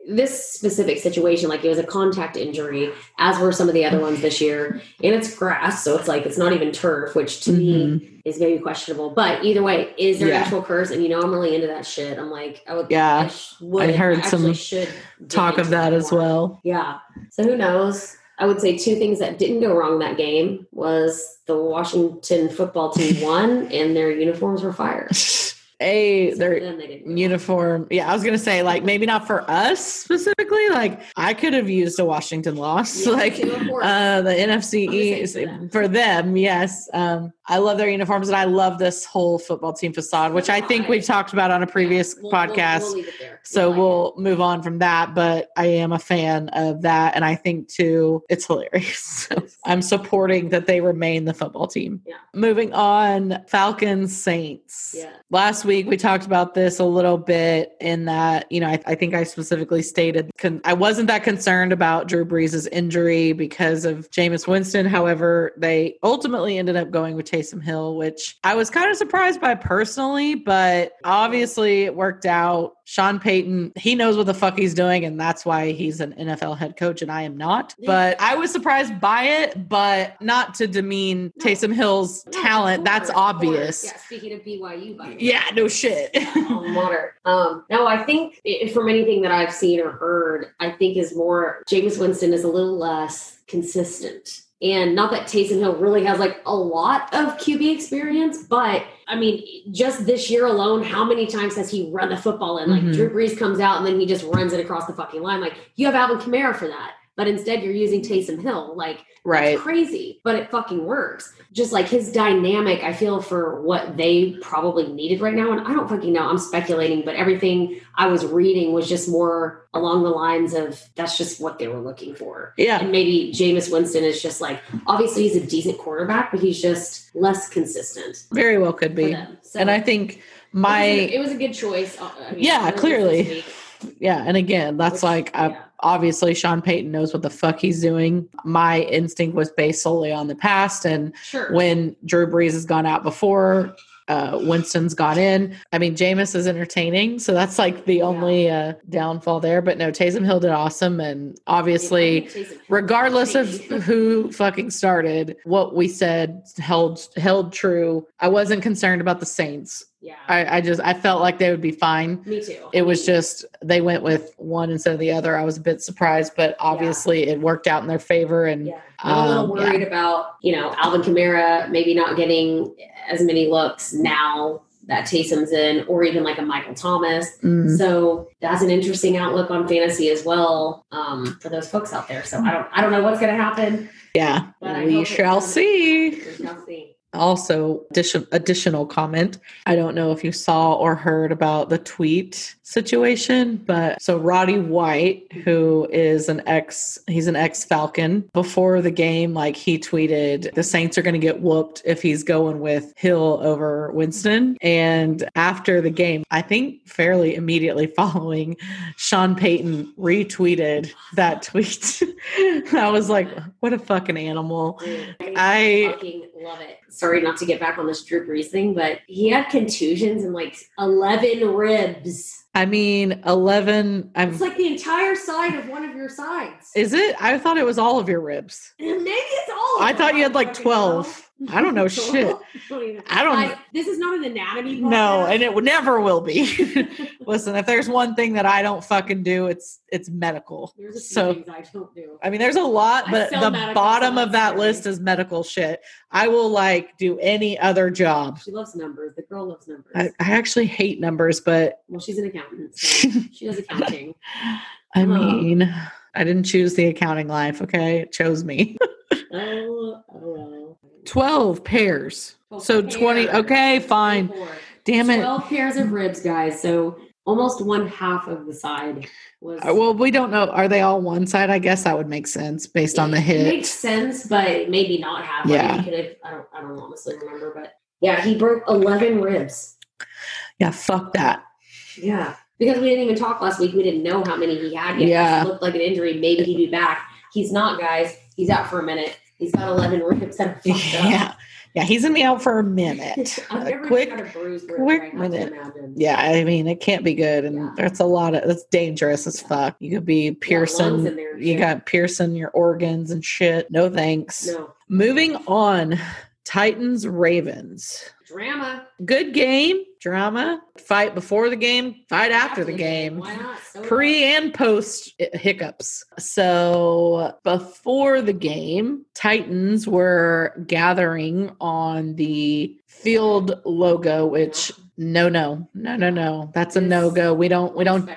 this specific situation, like it was a contact injury, as were some of the other ones this year, and it's grass, so it's like it's not even turf, which to me is maybe questionable. But either way, is there Mm-hmm. Yeah. an actual curse? And you know, I'm really into that shit. I'm like, I would, Yeah. I, sh- would, I heard actually some should talk of that as well. Yeah. So who knows? I would say two things that didn't go wrong that game was the Washington football team won and their uniforms were fired. A So their uniform. Yeah, I was gonna say like maybe not for us specifically. Like I could have used a Washington loss. Yeah, like too, of course. uh the NFC I'm just saying East for them. for them, yes. Um I love their uniforms and I love this whole football team facade, which I think we've talked about on a previous We'll- we'll- podcast. we'll there. So like we'll move on from that, but I am a fan of that. And I think too, it's hilarious. I'm supporting that they remain the football team. Yeah. Moving on, Falcons Saints. Yeah. Last week we talked about this a little bit in that, you know, I, I think I specifically stated con- I wasn't that concerned about Drew Brees' injury because of Jameis Winston. However, they ultimately ended up going with Taysom Hill, which I was kind of surprised by personally, but obviously it worked out. Sean Payton, he knows what the fuck he's doing, and that's why he's an NFL head coach, and I am not. But I was surprised by it, but not to demean No. Taysom Hill's No, talent. That's course, of course. obvious. Yeah, speaking of BYU, by. Yeah, no shit. mater. Um, no, I think i from anything that I've seen or heard, I think is more Jameis Winston is a little less consistent. And not that Taysom Hill really has like a lot of QB experience, but I mean, just this year alone, how many times has he run the football in? Like Mhm. Drew Brees comes out and then he just runs it across the fucking line. Like you have Alvin Kamara for that. But instead you're using Taysom Hill. Like right. it's crazy, but it fucking works. Just like his dynamic, I feel for what they probably needed right now. And I don't fucking know. I'm speculating, but everything I was reading was just more along the lines of that's just what they were looking for. Yeah. And maybe Jameis Winston is just like obviously he's a decent quarterback, but he's just less consistent Very well could be. So And I think my it was a, it was a good choice. uh, I mean, Yeah, clearly. yeah, and again, that's which- like uh, yeah. Obviously Sean Payton knows what the fuck he's doing. My instinct was based solely on the past and sure. when Drew Brees has gone out before, uh, Winston's gone in. I mean, Jameis is entertaining, so that's like the only uh, downfall there. But no, Taysom Hill did awesome, and obviously, I think Taysom Hill regardless of who fucking started, what we said held held true. I wasn't concerned about the Saints. yeah, I, I just I felt like they would be fine. me too. It was just they went with one instead of the other. I was a bit surprised, but obviously it worked out in their favor. And Yeah. I'm a little Um, worried about, you know, Alvin Kamara maybe not getting as many looks now that Taysom's in, or even like a Michael Thomas. mm, So that's an interesting outlook on fantasy as well um, for those folks out there. So I don't, I don't know what's going to happen. yeah, But I we shall see. We shall see. also addition, additional comment i don't know if you saw or heard about the tweet situation but so roddy white who is an ex he's an ex falcon before the game like he tweeted the saints are going to get whooped if he's going with hill over winston and after the game i think fairly immediately following sean payton retweeted that tweet i was like what a fucking animal I- fucking love it. Sorry not to get back on this Drew Brees thing, but he had contusions and like 11 ribs. I mean, 11. I'm, It's like the entire side of one of your sides. is it? I thought it was all of your ribs. Maybe it's all. of I thought you had like 12. I don't know shit. Don't even- I don't- Guys, this is not an anatomy. No, and it would never will be. Listen, if there's one thing that I don't fucking do, it's it's medical. There's a few So things I don't do. I mean, there's a lot, but the bottom of that scary. list is medical shit. I will like do any other job. She loves numbers. The girl loves numbers. I, I actually hate numbers, but well, she's an accountant, so she does accounting. I mean, I didn't choose the accounting life. Okay, it chose me. Oh, oh well. 12 pairs. So 20. Okay, fine. 24. Damn it. 12 pairs of ribs, guys. So almost one half of the side was. Uh, Well, we don't know. Are they all one side? I guess that would make sense based on the It hit. makes sense, but maybe not half. I, Yeah. mean, he could have, I don't. I don't honestly remember, but yeah, he broke 11 ribs. Yeah, fuck that. Yeah, because we didn't even talk last week. We didn't know how many he had yet. Yeah. It looked like an injury. Maybe he'd be back. He's not, guys. He's out for a minute. He's got 11 ribs that are fucked up. Yeah. He's gonna be out for a minute. I've A never quick, had a bruised rib. quick minute. yeah, I mean, it can't be good, and Yeah. that's a lot of that's dangerous as fuck. You could be piercing, in there you shit. got piercing your organs and shit. No thanks. No Moving on, Titans Ravens. drama. Good game, drama. Fight before the game, fight after the game. Why not? So pre and post hiccups. So before the game, Titans were gathering on the field logo, which no, no, no, no, no. That's a no go. We don't, we don't,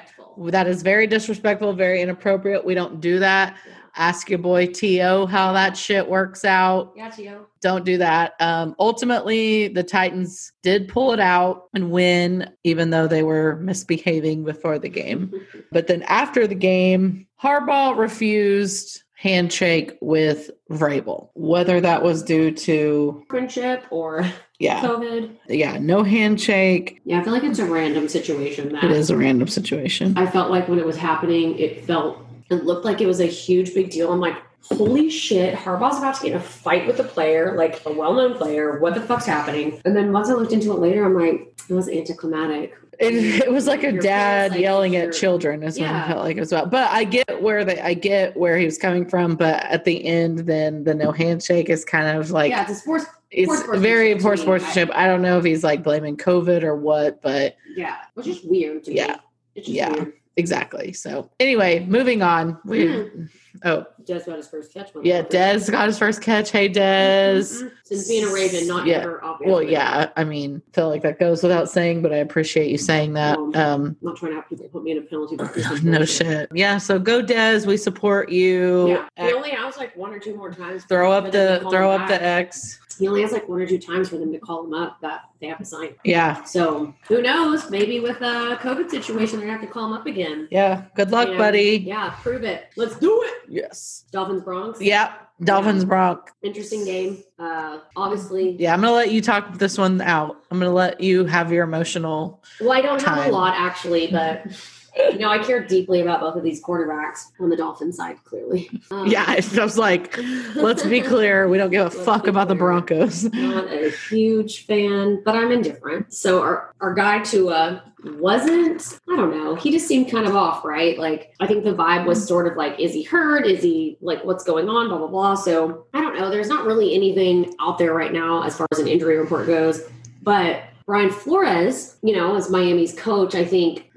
that is very disrespectful, very inappropriate. We don't do that. Yeah. Ask your boy T.O. how that shit works out. Yeah, Tio. Don't do that. Um, ultimately, the Titans did pull it out and win, even though they were misbehaving before the game. But then after the game, Harbaugh refused handshake with Vrabel. Whether that was due to Friendship or yeah, COVID. yeah, no handshake. Yeah, I feel like it's a random situation that It is a random situation. I felt like when it was happening, it felt it looked like it was a huge big deal. I'm like, holy shit, Harbaugh's about to get in a fight with a player, like a well-known player. What the fuck's happening? And then once I looked into it later, I'm like, it was anticlimactic. It, it was like a Your dad like, yelling your- at children is what Yeah. it felt like as well. But I get where they I get where he was coming from, but at the end then the no handshake is kind of like yeah, it's a sports. it's sportsmanship very poor sportsmanship. I don't know if he's like blaming COVID or what, but Yeah, which is weird to Yeah. me. It's just Yeah. weird. Exactly. So anyway, moving on. We Oh, Des got his first catch. yeah. Des got his first catch. Hey, Des. Mhm. Since being a Raven, not Yeah. ever obviously. Well, yeah, I mean, feel like that goes without saying, but I appreciate you saying that. Um, Um, I'm not trying to have people put me in a penalty. box. no shit. Yeah, so go Des. We support you. Yeah, he only has like one or two more times. Throw up the throw up the. X. He only has like one or two times for them to call him up that they have to sign. Yeah, So who knows? Maybe with a COVID situation, they're gonna have to call him up again. yeah. Good luck, And, buddy. Yeah, prove it. Let's do it. Yes. Dolphins Bronx. Yeah. Dolphins Bronx. Interesting game. Uh, obviously. Yeah, I'm gonna let you talk this one out. I'm gonna let you have your emotional. Well, I don't have a lot actually, but you know, I care deeply about both of these quarterbacks on the Dolphin side. Clearly. Um, Yeah, I was like, let's be clear. We don't give a fuck about the clear. Broncos. not a huge fan, but I'm indifferent. So our our guy Tua wasn't. I don't know. He just seemed kind of off, right? Like I think the vibe was sort of like, is he hurt? Is he like, what's going on? Blah blah blah. So I don't know. There's not really anything out there right now as far as an injury report goes, but. Brian Flores, you know, as Miami's coach, I think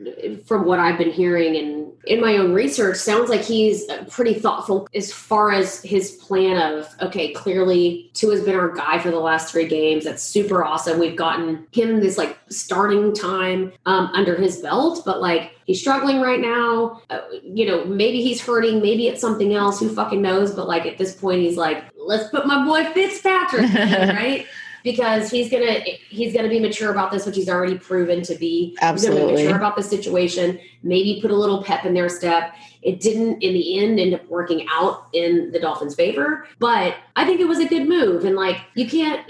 from what I've been hearing and in my own research, sounds like he's pretty thoughtful as far as his plan of, okay, clearly Tua has been our guy for the last three games. That's super awesome. We've gotten him this like starting time um, under his belt, but like he's struggling right now. Uh, you know, maybe he's hurting, maybe it's something else. Who fucking knows? But like at this point, he's like, let's put my boy Fitzpatrick, in, right? Because he's gonna he's gonna be mature about this, which he's already proven to be. He's be Absolutely. mature about the situation. Maybe put a little pep in their step. It didn't in the end end up working out in the Dolphins' favor, but I think it was a good move. And like you can't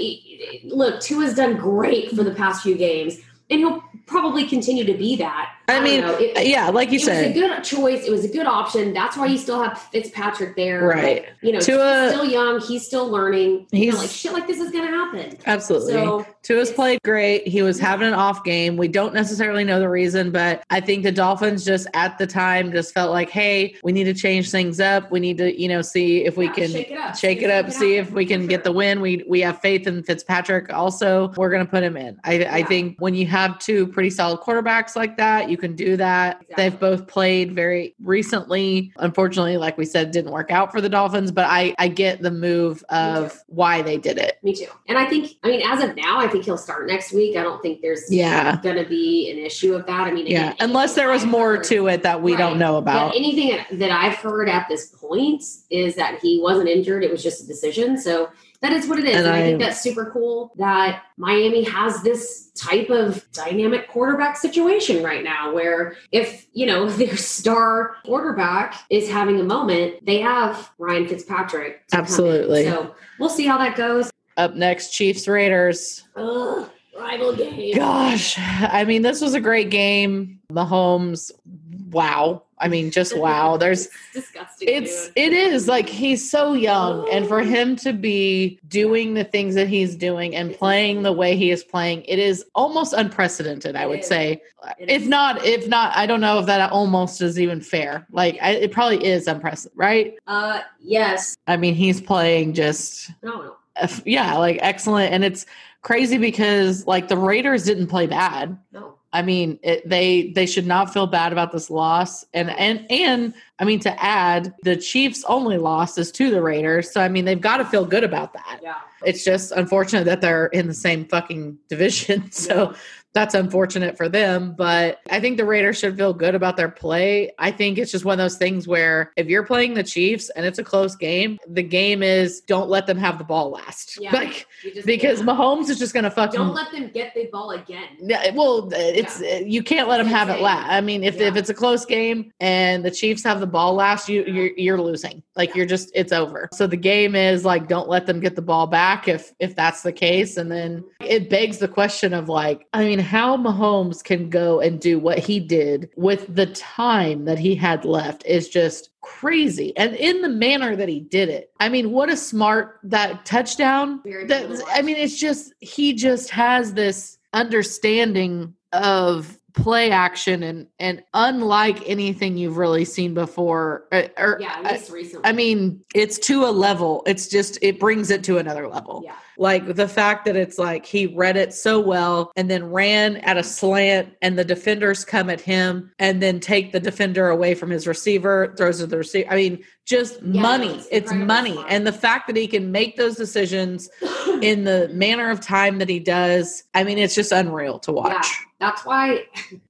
look, Tua's done great for the past few games, and he'll probably continue to be that. I don't mean. It- yeah, like you said. it was a good choice. It was a good option. That's why you still have Fitzpatrick there. Right. Like, you know, Tua- he's still young. He's still learning. You know, He's- like shit like this is going to happen. absolutely. So Tua's played great. He was Yeah. having an off game. We don't necessarily know the reason, but I think the Dolphins just at the time just felt like, hey, we need to change things up. We need to, you know, see if we Yeah, can shake it up. shake See it if up, we can see if we can For get the win. We we have faith in Fitzpatrick. Also, we're going to put him in. I, I think when you have two pretty solid quarterbacks like that, you can do that. Exactly. They've both played very recently. Unfortunately, like we said, didn't work out for the Dolphins, but I I get the move of why they did it. Me too. And I think, I mean, as of now, I think he'll start next week. I don't think there's Yeah. going to be an issue of that. I mean, Yeah, again, unless there was more I've heard- to it that we don't know But about. anything that- that I've heard at this point is that he wasn't injured. It was just a decision. So that is what it is. And And, I, think that's super cool that Miami has this type of dynamic quarterback situation right now where if, you know, their star quarterback is having a moment, they have Ryan Fitzpatrick. to come in. Absolutely. So we'll see how that goes. Up next, Chiefs Raiders. Ugh, rival game. Gosh, I mean, this was a great game. Mahomes, wow. I mean, just wow. There's It's disgusting. it's dude. it is like he's so young and for him to be doing the things that he's doing and playing the way he is playing it is almost unprecedented i would say It if is. not if not i don't know if that almost is even fair like I, it probably is unprecedented right Uh, yes. i mean he's playing just No, no. Yeah, like excellent. And it's crazy because like the Raiders didn't play bad. No. I mean, it, they they should not feel bad about this loss. And and and I mean to add, the Chiefs only loss is to the Raiders. So I mean, they've got to feel good about that. Yeah. It's just unfortunate that they're in the same fucking division. So Yeah. That's unfortunate for them. But I think the Raiders should feel good about their play. I think it's just one of those things where if you're playing the Chiefs and it's a close game, the game is don't let them have the ball last. Yeah. Like just because can't. Mahomes is just gonna fucking don't let them get the ball again. yeah, well, it's you can't let them have it last. I mean, if if it's a close game and the Chiefs have the ball last, you you're, you're losing. Like Yeah. you're just it's over. So the game is like don't let them get the ball back if if that's the case, and then it begs the question of like, I mean, how Mahomes can go and do what he did with the time that he had left is just crazy, and in the manner that he did it. I mean, what a smart that touchdown. That I mean, it's just he just has this understanding of play action and and unlike anything you've really seen before uh, or yeah, at I- least recently. I mean, it's to a level. It's just it brings it to another level. yeah, Like the fact that it's like he read it so well and then ran at a slant and the defenders come at him and then take the defender away from his receiver, throws to the receiver. I mean, just Yeah, money. it's It's money. smart. And the fact that he can make those decisions in the manner of time that he does, I mean, it's just unreal to watch. That's why,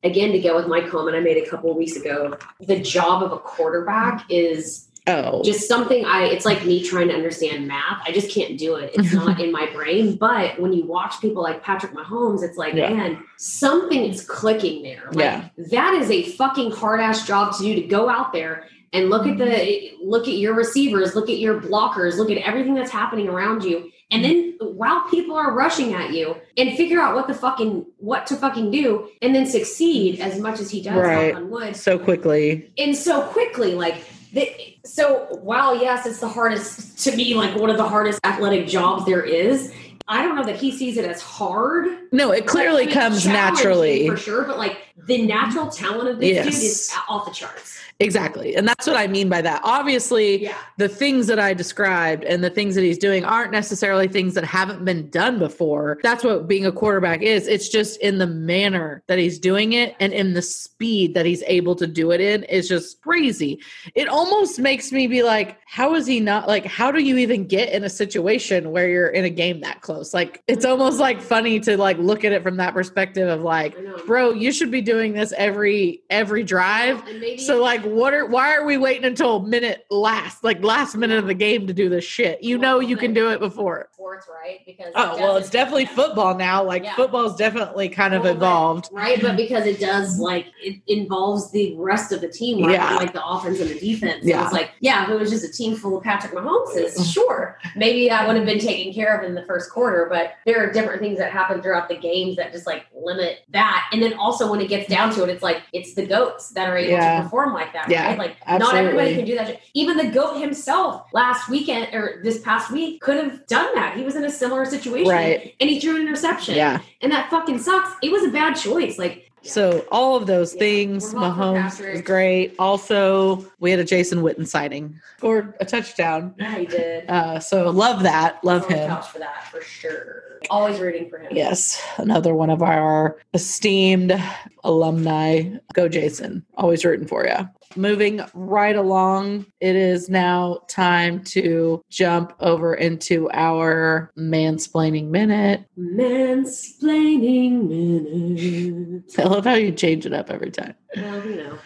again, to go with my comment I made a couple of weeks ago, the job of a quarterback is Oh, just something I, it's like me trying to understand math. I just can't do it. It's not in my brain. But when you watch people like Patrick Mahomes, it's like, Yeah. man, something is clicking there. Like, Yeah. That is a fucking hard ass job to do to go out there and look at the look at your receivers, look at your blockers, look at everything that's happening around you. And then while people are rushing at you and figure out what the fucking what to fucking do and then succeed as much as he does Right. on wood so quickly. and so quickly like the, so while yes it's the hardest to me like one of the hardest athletic jobs there is i don't know that he sees it as hard No, it clearly Like, comes naturally. for sure but like the natural talent of this dude is off the charts Exactly. And that's what I mean by that. Obviously, yeah the things that I described and the things that he's doing aren't necessarily things that haven't been done before. That's what being a quarterback is. It's just in the manner that he's doing it and in the speed that he's able to do it in is just crazy. It almost makes me be like, how is he not like, how do you even get in a situation where you're in a game that close? Like, it's almost like funny to like look at it from that perspective of like, bro, you should be doing this every every drive. So like what are why are we waiting until minute last like last minute of the game to do this shit? You know you can do it before. Sports right because Oh well it's definitely football now. Like Yeah. football's definitely kind of Well, but- evolved. right but because it does like it involves the rest of the team right? Yeah. like the offense and the defense so Yeah. it's like yeah if it was just a team full of patrick mahomeses mm-hmm. sure maybe that would have been taken care of in the first quarter but there are different things that happen throughout the games that just like limit that and then also when it gets down to it it's like it's the goats that are able Yeah. to perform like that Yeah, right like not everybody can do that even the goat himself last weekend or this past week could have done that he was in a similar situation Right. and he threw an interception Yeah. and that fucking sucks. It was a bad choice. Like, So all of those Yeah, things, we're Mahomes was great. Also, we had a Jason Witten sighting. Scored a touchdown. yeah, he did. Uh, so love that. Love the him. couch for that for sure. Always rooting for him. Yes, another one of our esteemed alumni. Go, Jason. Always rooting for you. Moving right along, it is now time to jump over into our mansplaining minute. Mansplaining minute. I love how you change it up every time. Well, you know.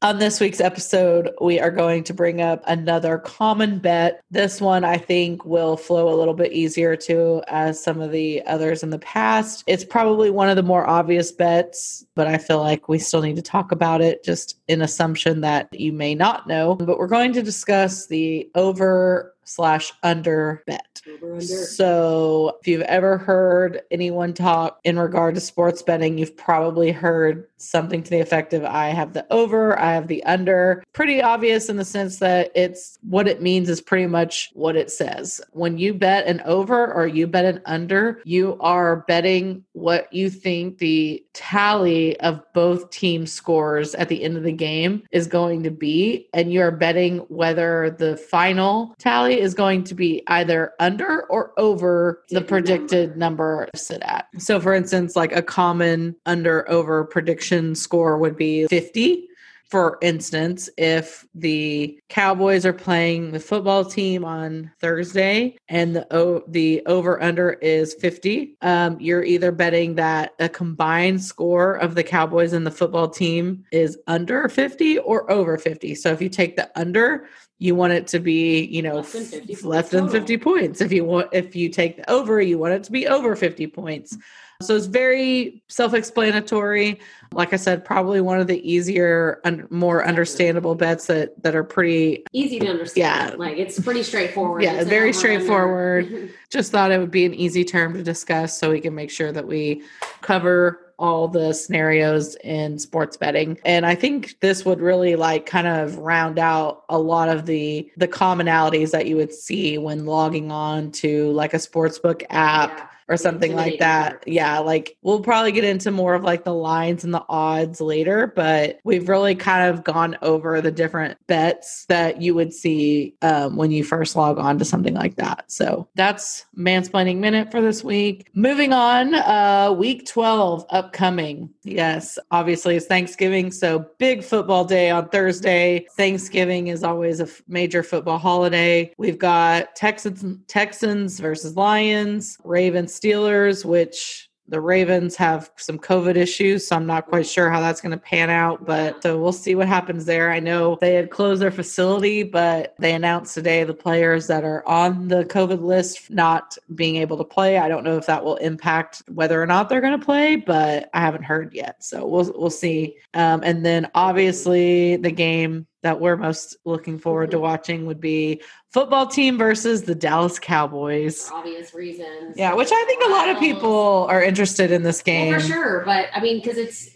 On this week's episode, we are going to bring up another common bet. This one I think will flow a little bit easier to as some of the others in the past. It's probably one of the more obvious bets, but I feel like we still need to talk about it just in assumption that you may not know. But we're going to discuss the over slash under bet. Over under. So, if you've ever heard anyone talk in regard to sports betting, you've probably heard something to the effect of I have the over, I have the under. Pretty obvious in the sense that it's what it means is pretty much what it says. When you bet an over or you bet an under, you are betting what you think the tally of both team scores at the end of the game is going to be. And you're betting whether the final tally is going to be either under or over the Predicted number sit at. So, for instance, like a common under over prediction score would be 50. For instance, if the Cowboys are playing the football team on Thursday and the o- the over under is 50, um, you're either betting that a combined score of the Cowboys and the football team is under 50 or over 50. So if you take the under, you want it to be, you know, Less than 50 f- less than 50 points. If you want if you take the over, you want it to be over 50 points. So it's very self-explanatory. Like I said, probably one of the easier and more understandable bets that that are pretty Easy to understand. Yeah. Like, it's pretty straightforward. Yeah, It's very straightforward. just thought it would be an easy term to discuss so we can make sure that we cover all the scenarios in sports betting. And I think this would really like kind of round out a lot of the the commonalities that you would see when logging on to like a sportsbook app Yeah. Or something like that. Yeah, like we'll probably get into more of like the lines and the odds later, but we've really kind of gone over the different bets that you would see um, when you first log on to something like that. So that's mansplaining minute for this week. Moving on, uh, week 12 upcoming. Yes, obviously it's Thanksgiving, so big football day on Thursday. Thanksgiving is always a f- major football holiday. We've got Texans Texans versus Lions, Ravens Steelers, which the Ravens have some COVID issues, so I'm not quite sure how that's going to pan out, but so we'll see what happens there. I know they had closed their facility, but they announced today the players that are on the COVID list not being able to play. I don't know if that will impact whether or not they're going to play, but I haven't heard yet, so we'll we'll see. Um, and then obviously the game that we're most looking forward to mm-hmm. watching would be football team versus the Dallas Cowboys. For obvious reasons. Yeah, which I think a lot of people are interested in this game. Well, for sure, but I mean, because it's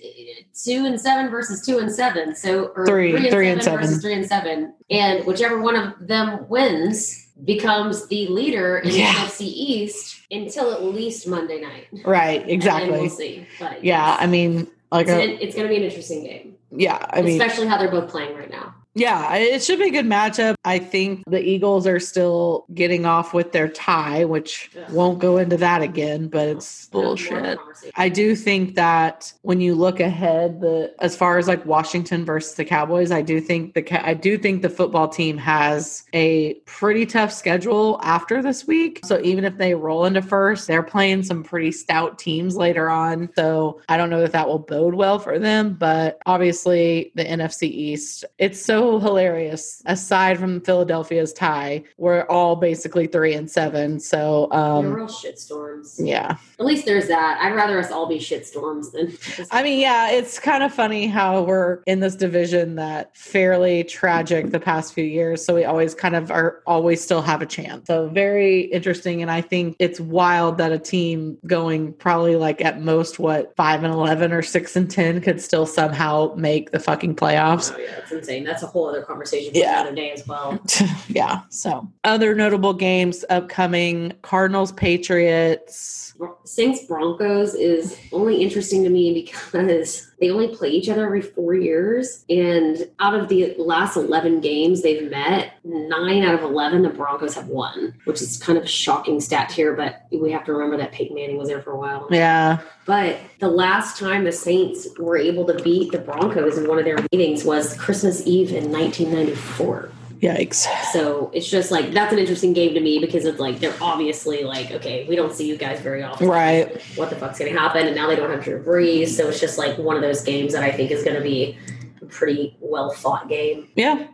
two and seven versus two and seven, so or Three- three and seven. versus three and seven, and whichever one of them wins becomes the leader in Yeah. the NFC East until at least Monday night. Right, And then exactly. we'll see. But Yeah, yes, I mean, like, it's, a, it's going to be an interesting game, yeah, I mean, especially how they're both playing right now. Yeah, it should be a good matchup. I think the Eagles are still getting off with their tie, which Ugh. won't go into that again, but it's bullshit. I do think that when you look ahead, the as far as like Washington versus the Cowboys, I do think the I do think the football team has a pretty tough schedule after this week. So even if they roll into first, they're playing some pretty stout teams later on. So I don't know that that will bode well for them. But obviously, the NFC East, it's so hilarious. Aside from Philadelphia's tie, we're all basically three and seven. So They're um, real shitstorms. yeah. At least there's that. I'd rather us all be shitstorms than. I mean, yeah, it's kind of funny how we're in this division that fairly tragic the past few years. So we always kind of are always still have a chance. So very interesting. And I think it's wild that a team going probably like at most what five and eleven or six and ten could still somehow make the fucking playoffs. Oh yeah, that's insane. That's a whole other conversation for Yeah. another day as well. yeah. So other notable games upcoming Cardinals, Patriots. Saints Broncos is only interesting to me because they only play each other every four years. And out of the last 11 games they've met, nine out of 11, the Broncos have won, which is kind of a shocking stat here. But we have to remember that Peyton Manning was there for a while. Yeah. But the last time the Saints were able to beat the Broncos in one of their meetings was Christmas Eve in 1994. Yikes. So it's just like that's an interesting game to me because it's like they're obviously like, okay, we don't see you guys very often. Right. What the fuck's gonna happen? And now they don't have Drew Brees, so it's just like one of those games that I think is gonna be a pretty well fought game. Yeah.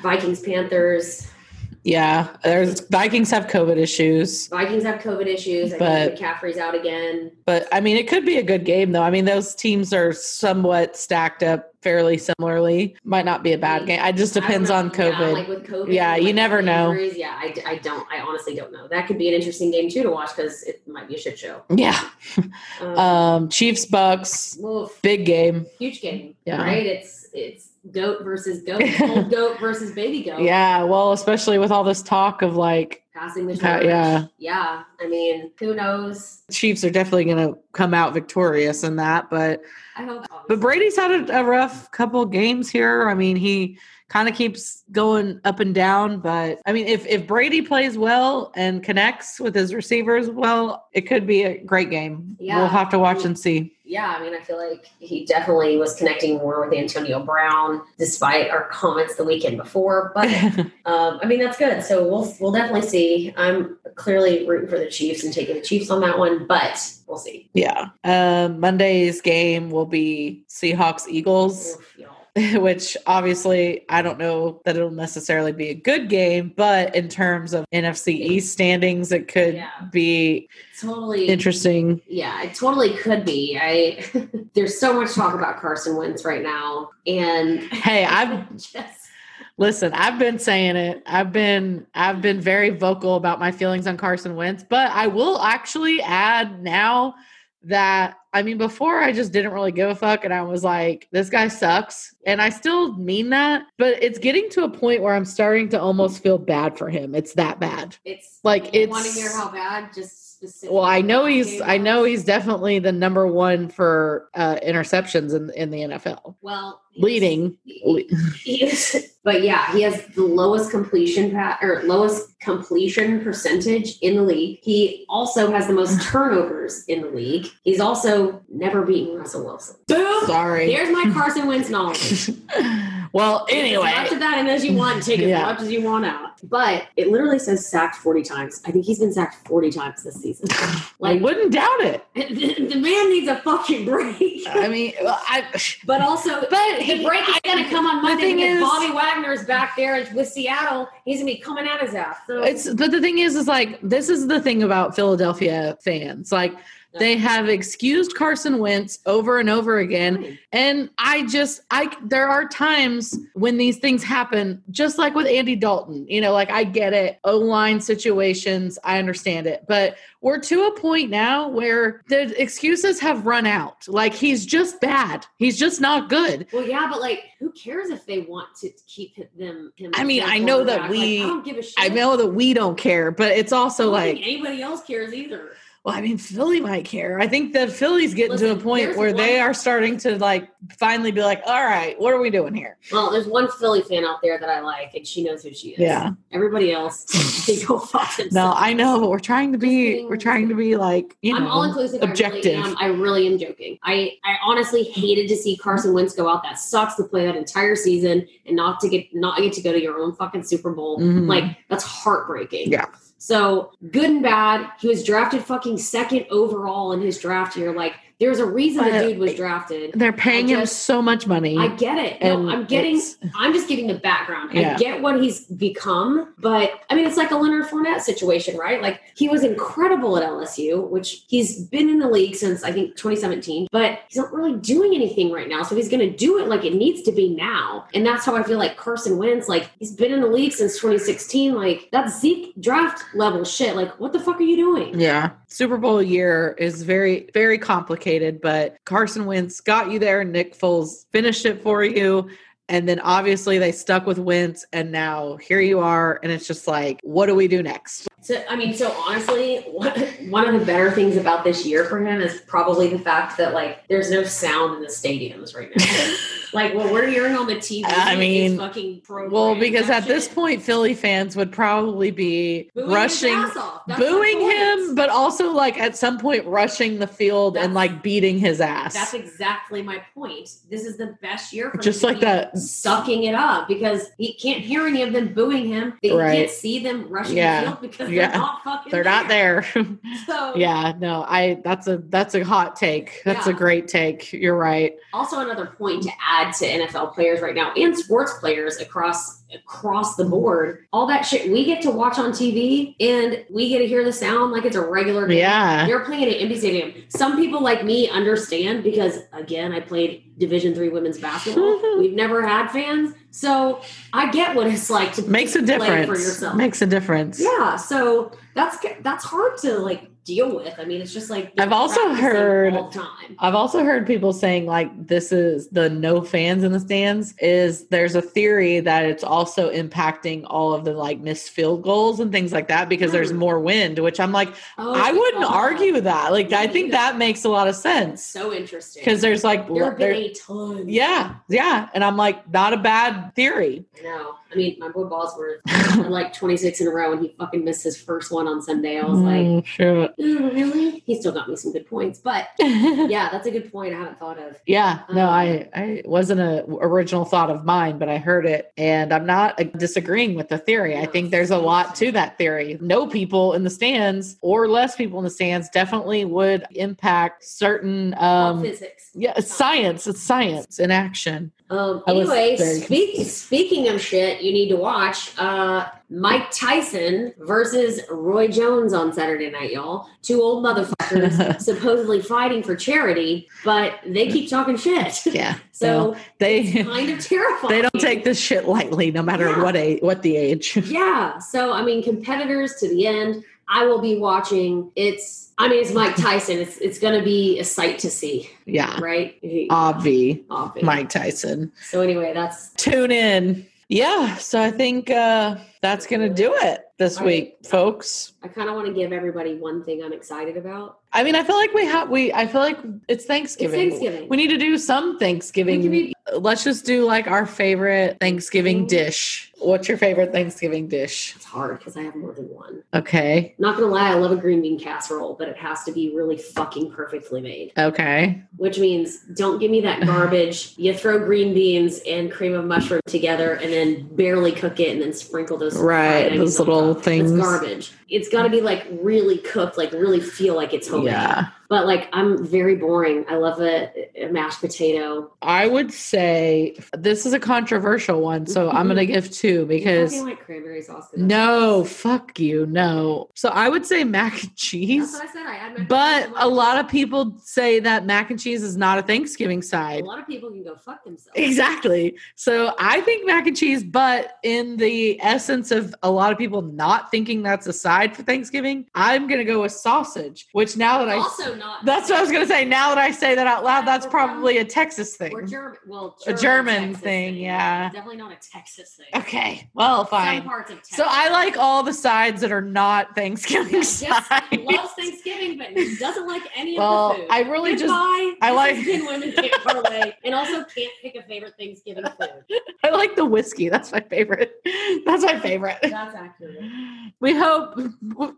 Vikings Panthers. Yeah. There's Vikings have COVID issues. Vikings have COVID issues. I But- think McCaffrey's out again. But I mean, it could be a good game, though. I mean, those teams are somewhat stacked up fairly similarly. Might not be a bad game. It just depends on. COVID. Yeah, like with COVID. Yeah, you like, never know. injuries, Yeah, I, I don't. I honestly don't know. That could be an interesting game too to watch because it might be a shit show. yeah. Um, Um, Chiefs, Bucs, big game. huge game. Yeah. Right? It's it's goat versus goat, old goat versus baby goat. Yeah. Well, especially with all this talk of like, Passing the uh, Pa- torch. yeah. Yeah. I mean, who knows? Chiefs are definitely going to come out victorious in that. But I hope. But Brady's had a, a rough couple games here. I mean, he kind of keeps going up and down. But I mean, if if Brady plays well and connects with his receivers well, it could be a great game. Yeah. We'll have to watch and see. Yeah, I mean, I feel like he definitely was connecting more with Antonio Brown, despite our comments the weekend before. But um, I mean, that's good. So we'll we'll definitely see. I'm clearly rooting for the Chiefs and taking the Chiefs on that one, but we'll see. yeah. Um, Monday's game will be Seahawks Eagles. Which obviously I don't know that it'll necessarily be a good game, but in terms of NFC East standings, it could Yeah. be Totally interesting. Yeah, it totally could be. I there's so much talk about Carson Wentz right now, and Hey, I've just Listen, I've been saying it. I've been I've been very vocal about my feelings on Carson Wentz, but I will actually add now that I mean, before I just didn't really give a fuck and I was like, this guy sucks. And I still mean that, but it's getting to a point where I'm starting to almost feel bad for him. It's that bad. It's Like, you want to hear how bad? Just specific. Well, I know he's I know he's definitely the number one for uh interceptions in in the NFL. well Leading. is- but yeah, he has the lowest completion pat or lowest completion percentage in the league. He also has the most turnovers in the league. He's also never beaten Russell Wilson. Boom! Sorry. There's my Carson Wentz knowledge. well, anyway. as much of that and as you want, take as Yeah. much as you want out. But it literally says sacked 40 times. I think he's been sacked 40 times this season. I Like wouldn't doubt it. the man needs a fucking break. I mean, well, I But also, But the break is going to come on the Monday thing because is- Bobby Wagner's back there with Seattle. He's going to be coming at his ass. So it's but the thing is is like this is the thing about Philadelphia fans. Like they have excused Carson Wentz over and over again And I just, I, there are times when these things happen, just like with Andy Dalton, you know, like I get it, O line situations, I understand it. But we're to a point now where the excuses have run out. Like he's just bad. He's just not good. Well, yeah, but like, who cares if they want to keep them? Him I mean, I know that we- Like, I don't give a shit. I know that we don't care, but it's I also don't like, think anybody else cares either. Well, I mean, Philly might care. I think that Philly's getting to a point where they are starting to like finally be like, all right, what are we doing here? Well, there's one Philly fan out there that I like, and she knows who she is. Yeah. Everybody else, they go fuck. No, I know, but we're trying to be, we're trying to be like, you know, I'm all inclusive. objective. I really, am, I really am joking. I, I honestly hated to see Carson Wentz go out. That sucks to play that entire season and not to get not get to go to your own fucking Super Bowl. Mhm. Like that's heartbreaking. Yeah. So good and bad. He was drafted fucking second overall in his draft year. Like there's a reason the dude was drafted. They're paying I him so much money. I get it. No, I'm getting. I'm just giving the background. Yeah. I get what he's become, but I mean, it's like a Leonard Fournette situation, right? Like he was incredible at LSU, which he's been in the league since I think 2017, but he's not really doing anything right now. So he's going to do it like it needs to be now, and that's how I feel like Carson Wentz. Like he's been in the league since 2016. Like that's Zeke draft level shit. Like what the fuck are you doing? yeah. Super Bowl year is very, very complicated, but Carson Wentz got you there. Nick Foles finished it for you. And then obviously they stuck with Wentz, and now here you are. And it's just like, what do we do next? So I mean, so honestly, one one of the better things about this year for him is probably the fact that like there's no sound in the stadiums right now. like what we're hearing on the TV, I is mean, fucking. Well, because at this point, Philly fans would probably be booing rushing, ass off. That's my booing him, but also like at some point rushing the field and like beating his ass. That's exactly my point. This is the best year for Just like that. sucking it up because he can't hear any of them booing him. They Right. can't see them rushing Yeah. the field because Yeah. they're not fucking. They're not there. So yeah, no, I that's a that's a hot take. That's a great take. You're right. also another point to add to NFL players right now and sports players across across the board. All that shit we get to watch on TV and we get to hear the sound like it's a regular game. Yeah. You're playing at Empty Stadium. Some people like me understand because again, I played Division three women's basketball. We've never had fans, so I get what it's like to Makes a play for difference. yourself. Makes a difference. yeah, so that's that's hard to like deal with. I mean, it's just like I've also heard- all the time. I've also heard people saying like this is the no fans in the stands is there's a theory that it's also impacting all of the like missed field goals and things like that because there's Hmm. more wind, which I'm like Oh, I wouldn't God. argue that. Like I think neither. that makes a lot of sense So interesting. because there's like there there- been a ton. yeah, yeah, and I'm like not a bad theory. I know. I mean, my boy Bosworth had like 26 in a row, and he fucking missed his first one on Sunday. I was like, Mm, shit. Really? He still got me some good points, but yeah, that's a good point. I haven't thought of. Yeah, no, Um, I, I wasn't a original thought of mine, but I heard it, and I'm not uh, disagreeing with the theory. I think there's a lot to that theory. No people in the stands or less people in the stands definitely would impact certain. Um, physics. yeah, it's science. It's science in action. Um, anyway, speak, speaking of shit, you need to watch uh, Mike Tyson versus Roy Jones on Saturday night, y'all. Two old motherfuckers supposedly fighting for charity, but they keep talking shit. Yeah, So they kind of terrifying. they don't take this shit lightly, no matter Yeah. what a what the age. Yeah. So, I mean, competitors to the end. I will be watching. It's, I mean, it's Mike Tyson. It's it's going to be a sight to see, Yeah. right? Obvi. Obvi. Mike Tyson. So anyway, that's Tune in. Yeah. So I think uh, that's going to do it this week, folks. I kind of want to give everybody one thing I'm excited about. I mean, I feel like we have, we, I feel like it's Thanksgiving. It's Thanksgiving. We need to do some Thanksgiving. Be- Let's just do like our favorite Thanksgiving dish. What's your favorite Thanksgiving dish? It's hard because I have more than one. Okay. Not gonna lie, I love a green bean casserole, but it has to be really fucking perfectly made. Okay. Which means don't give me that garbage. you throw green beans and cream of mushroom together and then barely cook it and then sprinkle those Right, those little things. It's garbage. It's got to be like really cooked, like really feel like it's homemade. Yeah. But like I'm very boring. I love a, a mashed potato. I would say this is a controversial one, so I'm going to mm-hmm. give two because you like cranberry sauce. no, fuck you. No. So I would say mac and cheese. That's what I said. I add mac But cheese a lot of people say that mac and cheese is not a Thanksgiving side. a lot of people can go fuck themselves. Exactly. So I think mac and cheese, but in the essence of a lot of people not thinking that's a side for Thanksgiving, I'm going to go with sausage, which now that I also not. that's what I was going to say. Now that I say that out loud, that's probably a Texas thing. Or thing. German. Well, A German, German Texas thing, yeah. Definitely not a Texas thing. Okay. Well, Some fine. parts of Texas. So I like all the sides that are not Thanksgiving Jess sides. loves Thanksgiving, but doesn't like any Well, of the food. I really just Goodbye. I like- women can't parlay, and also can't pick a favorite Thanksgiving food. I like the whiskey. That's my favorite. That's my favorite. That's accurate. We hope,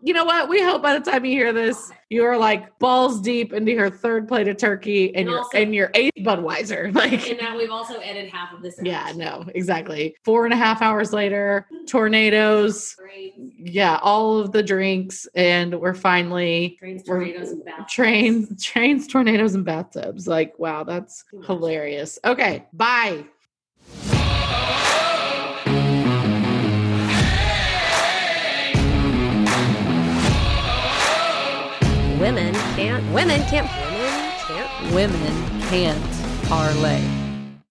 you know what? We hope by the time you hear this, you are like balls deep into your third plate of turkey and, And your also- and your eighth Budweiser. Like, And now we've also edited half of this. out. yeah, no, exactly. Four and a half hours later, tornadoes. Great. Yeah, all of the drinks, and we're finally Trains, We're- tornadoes, and bathtubs. trains, trains, tornadoes, and bathtubs. Like, wow, that's hilarious. Okay, bye. Women can't. Women can't. Women can't. Women can't parlay.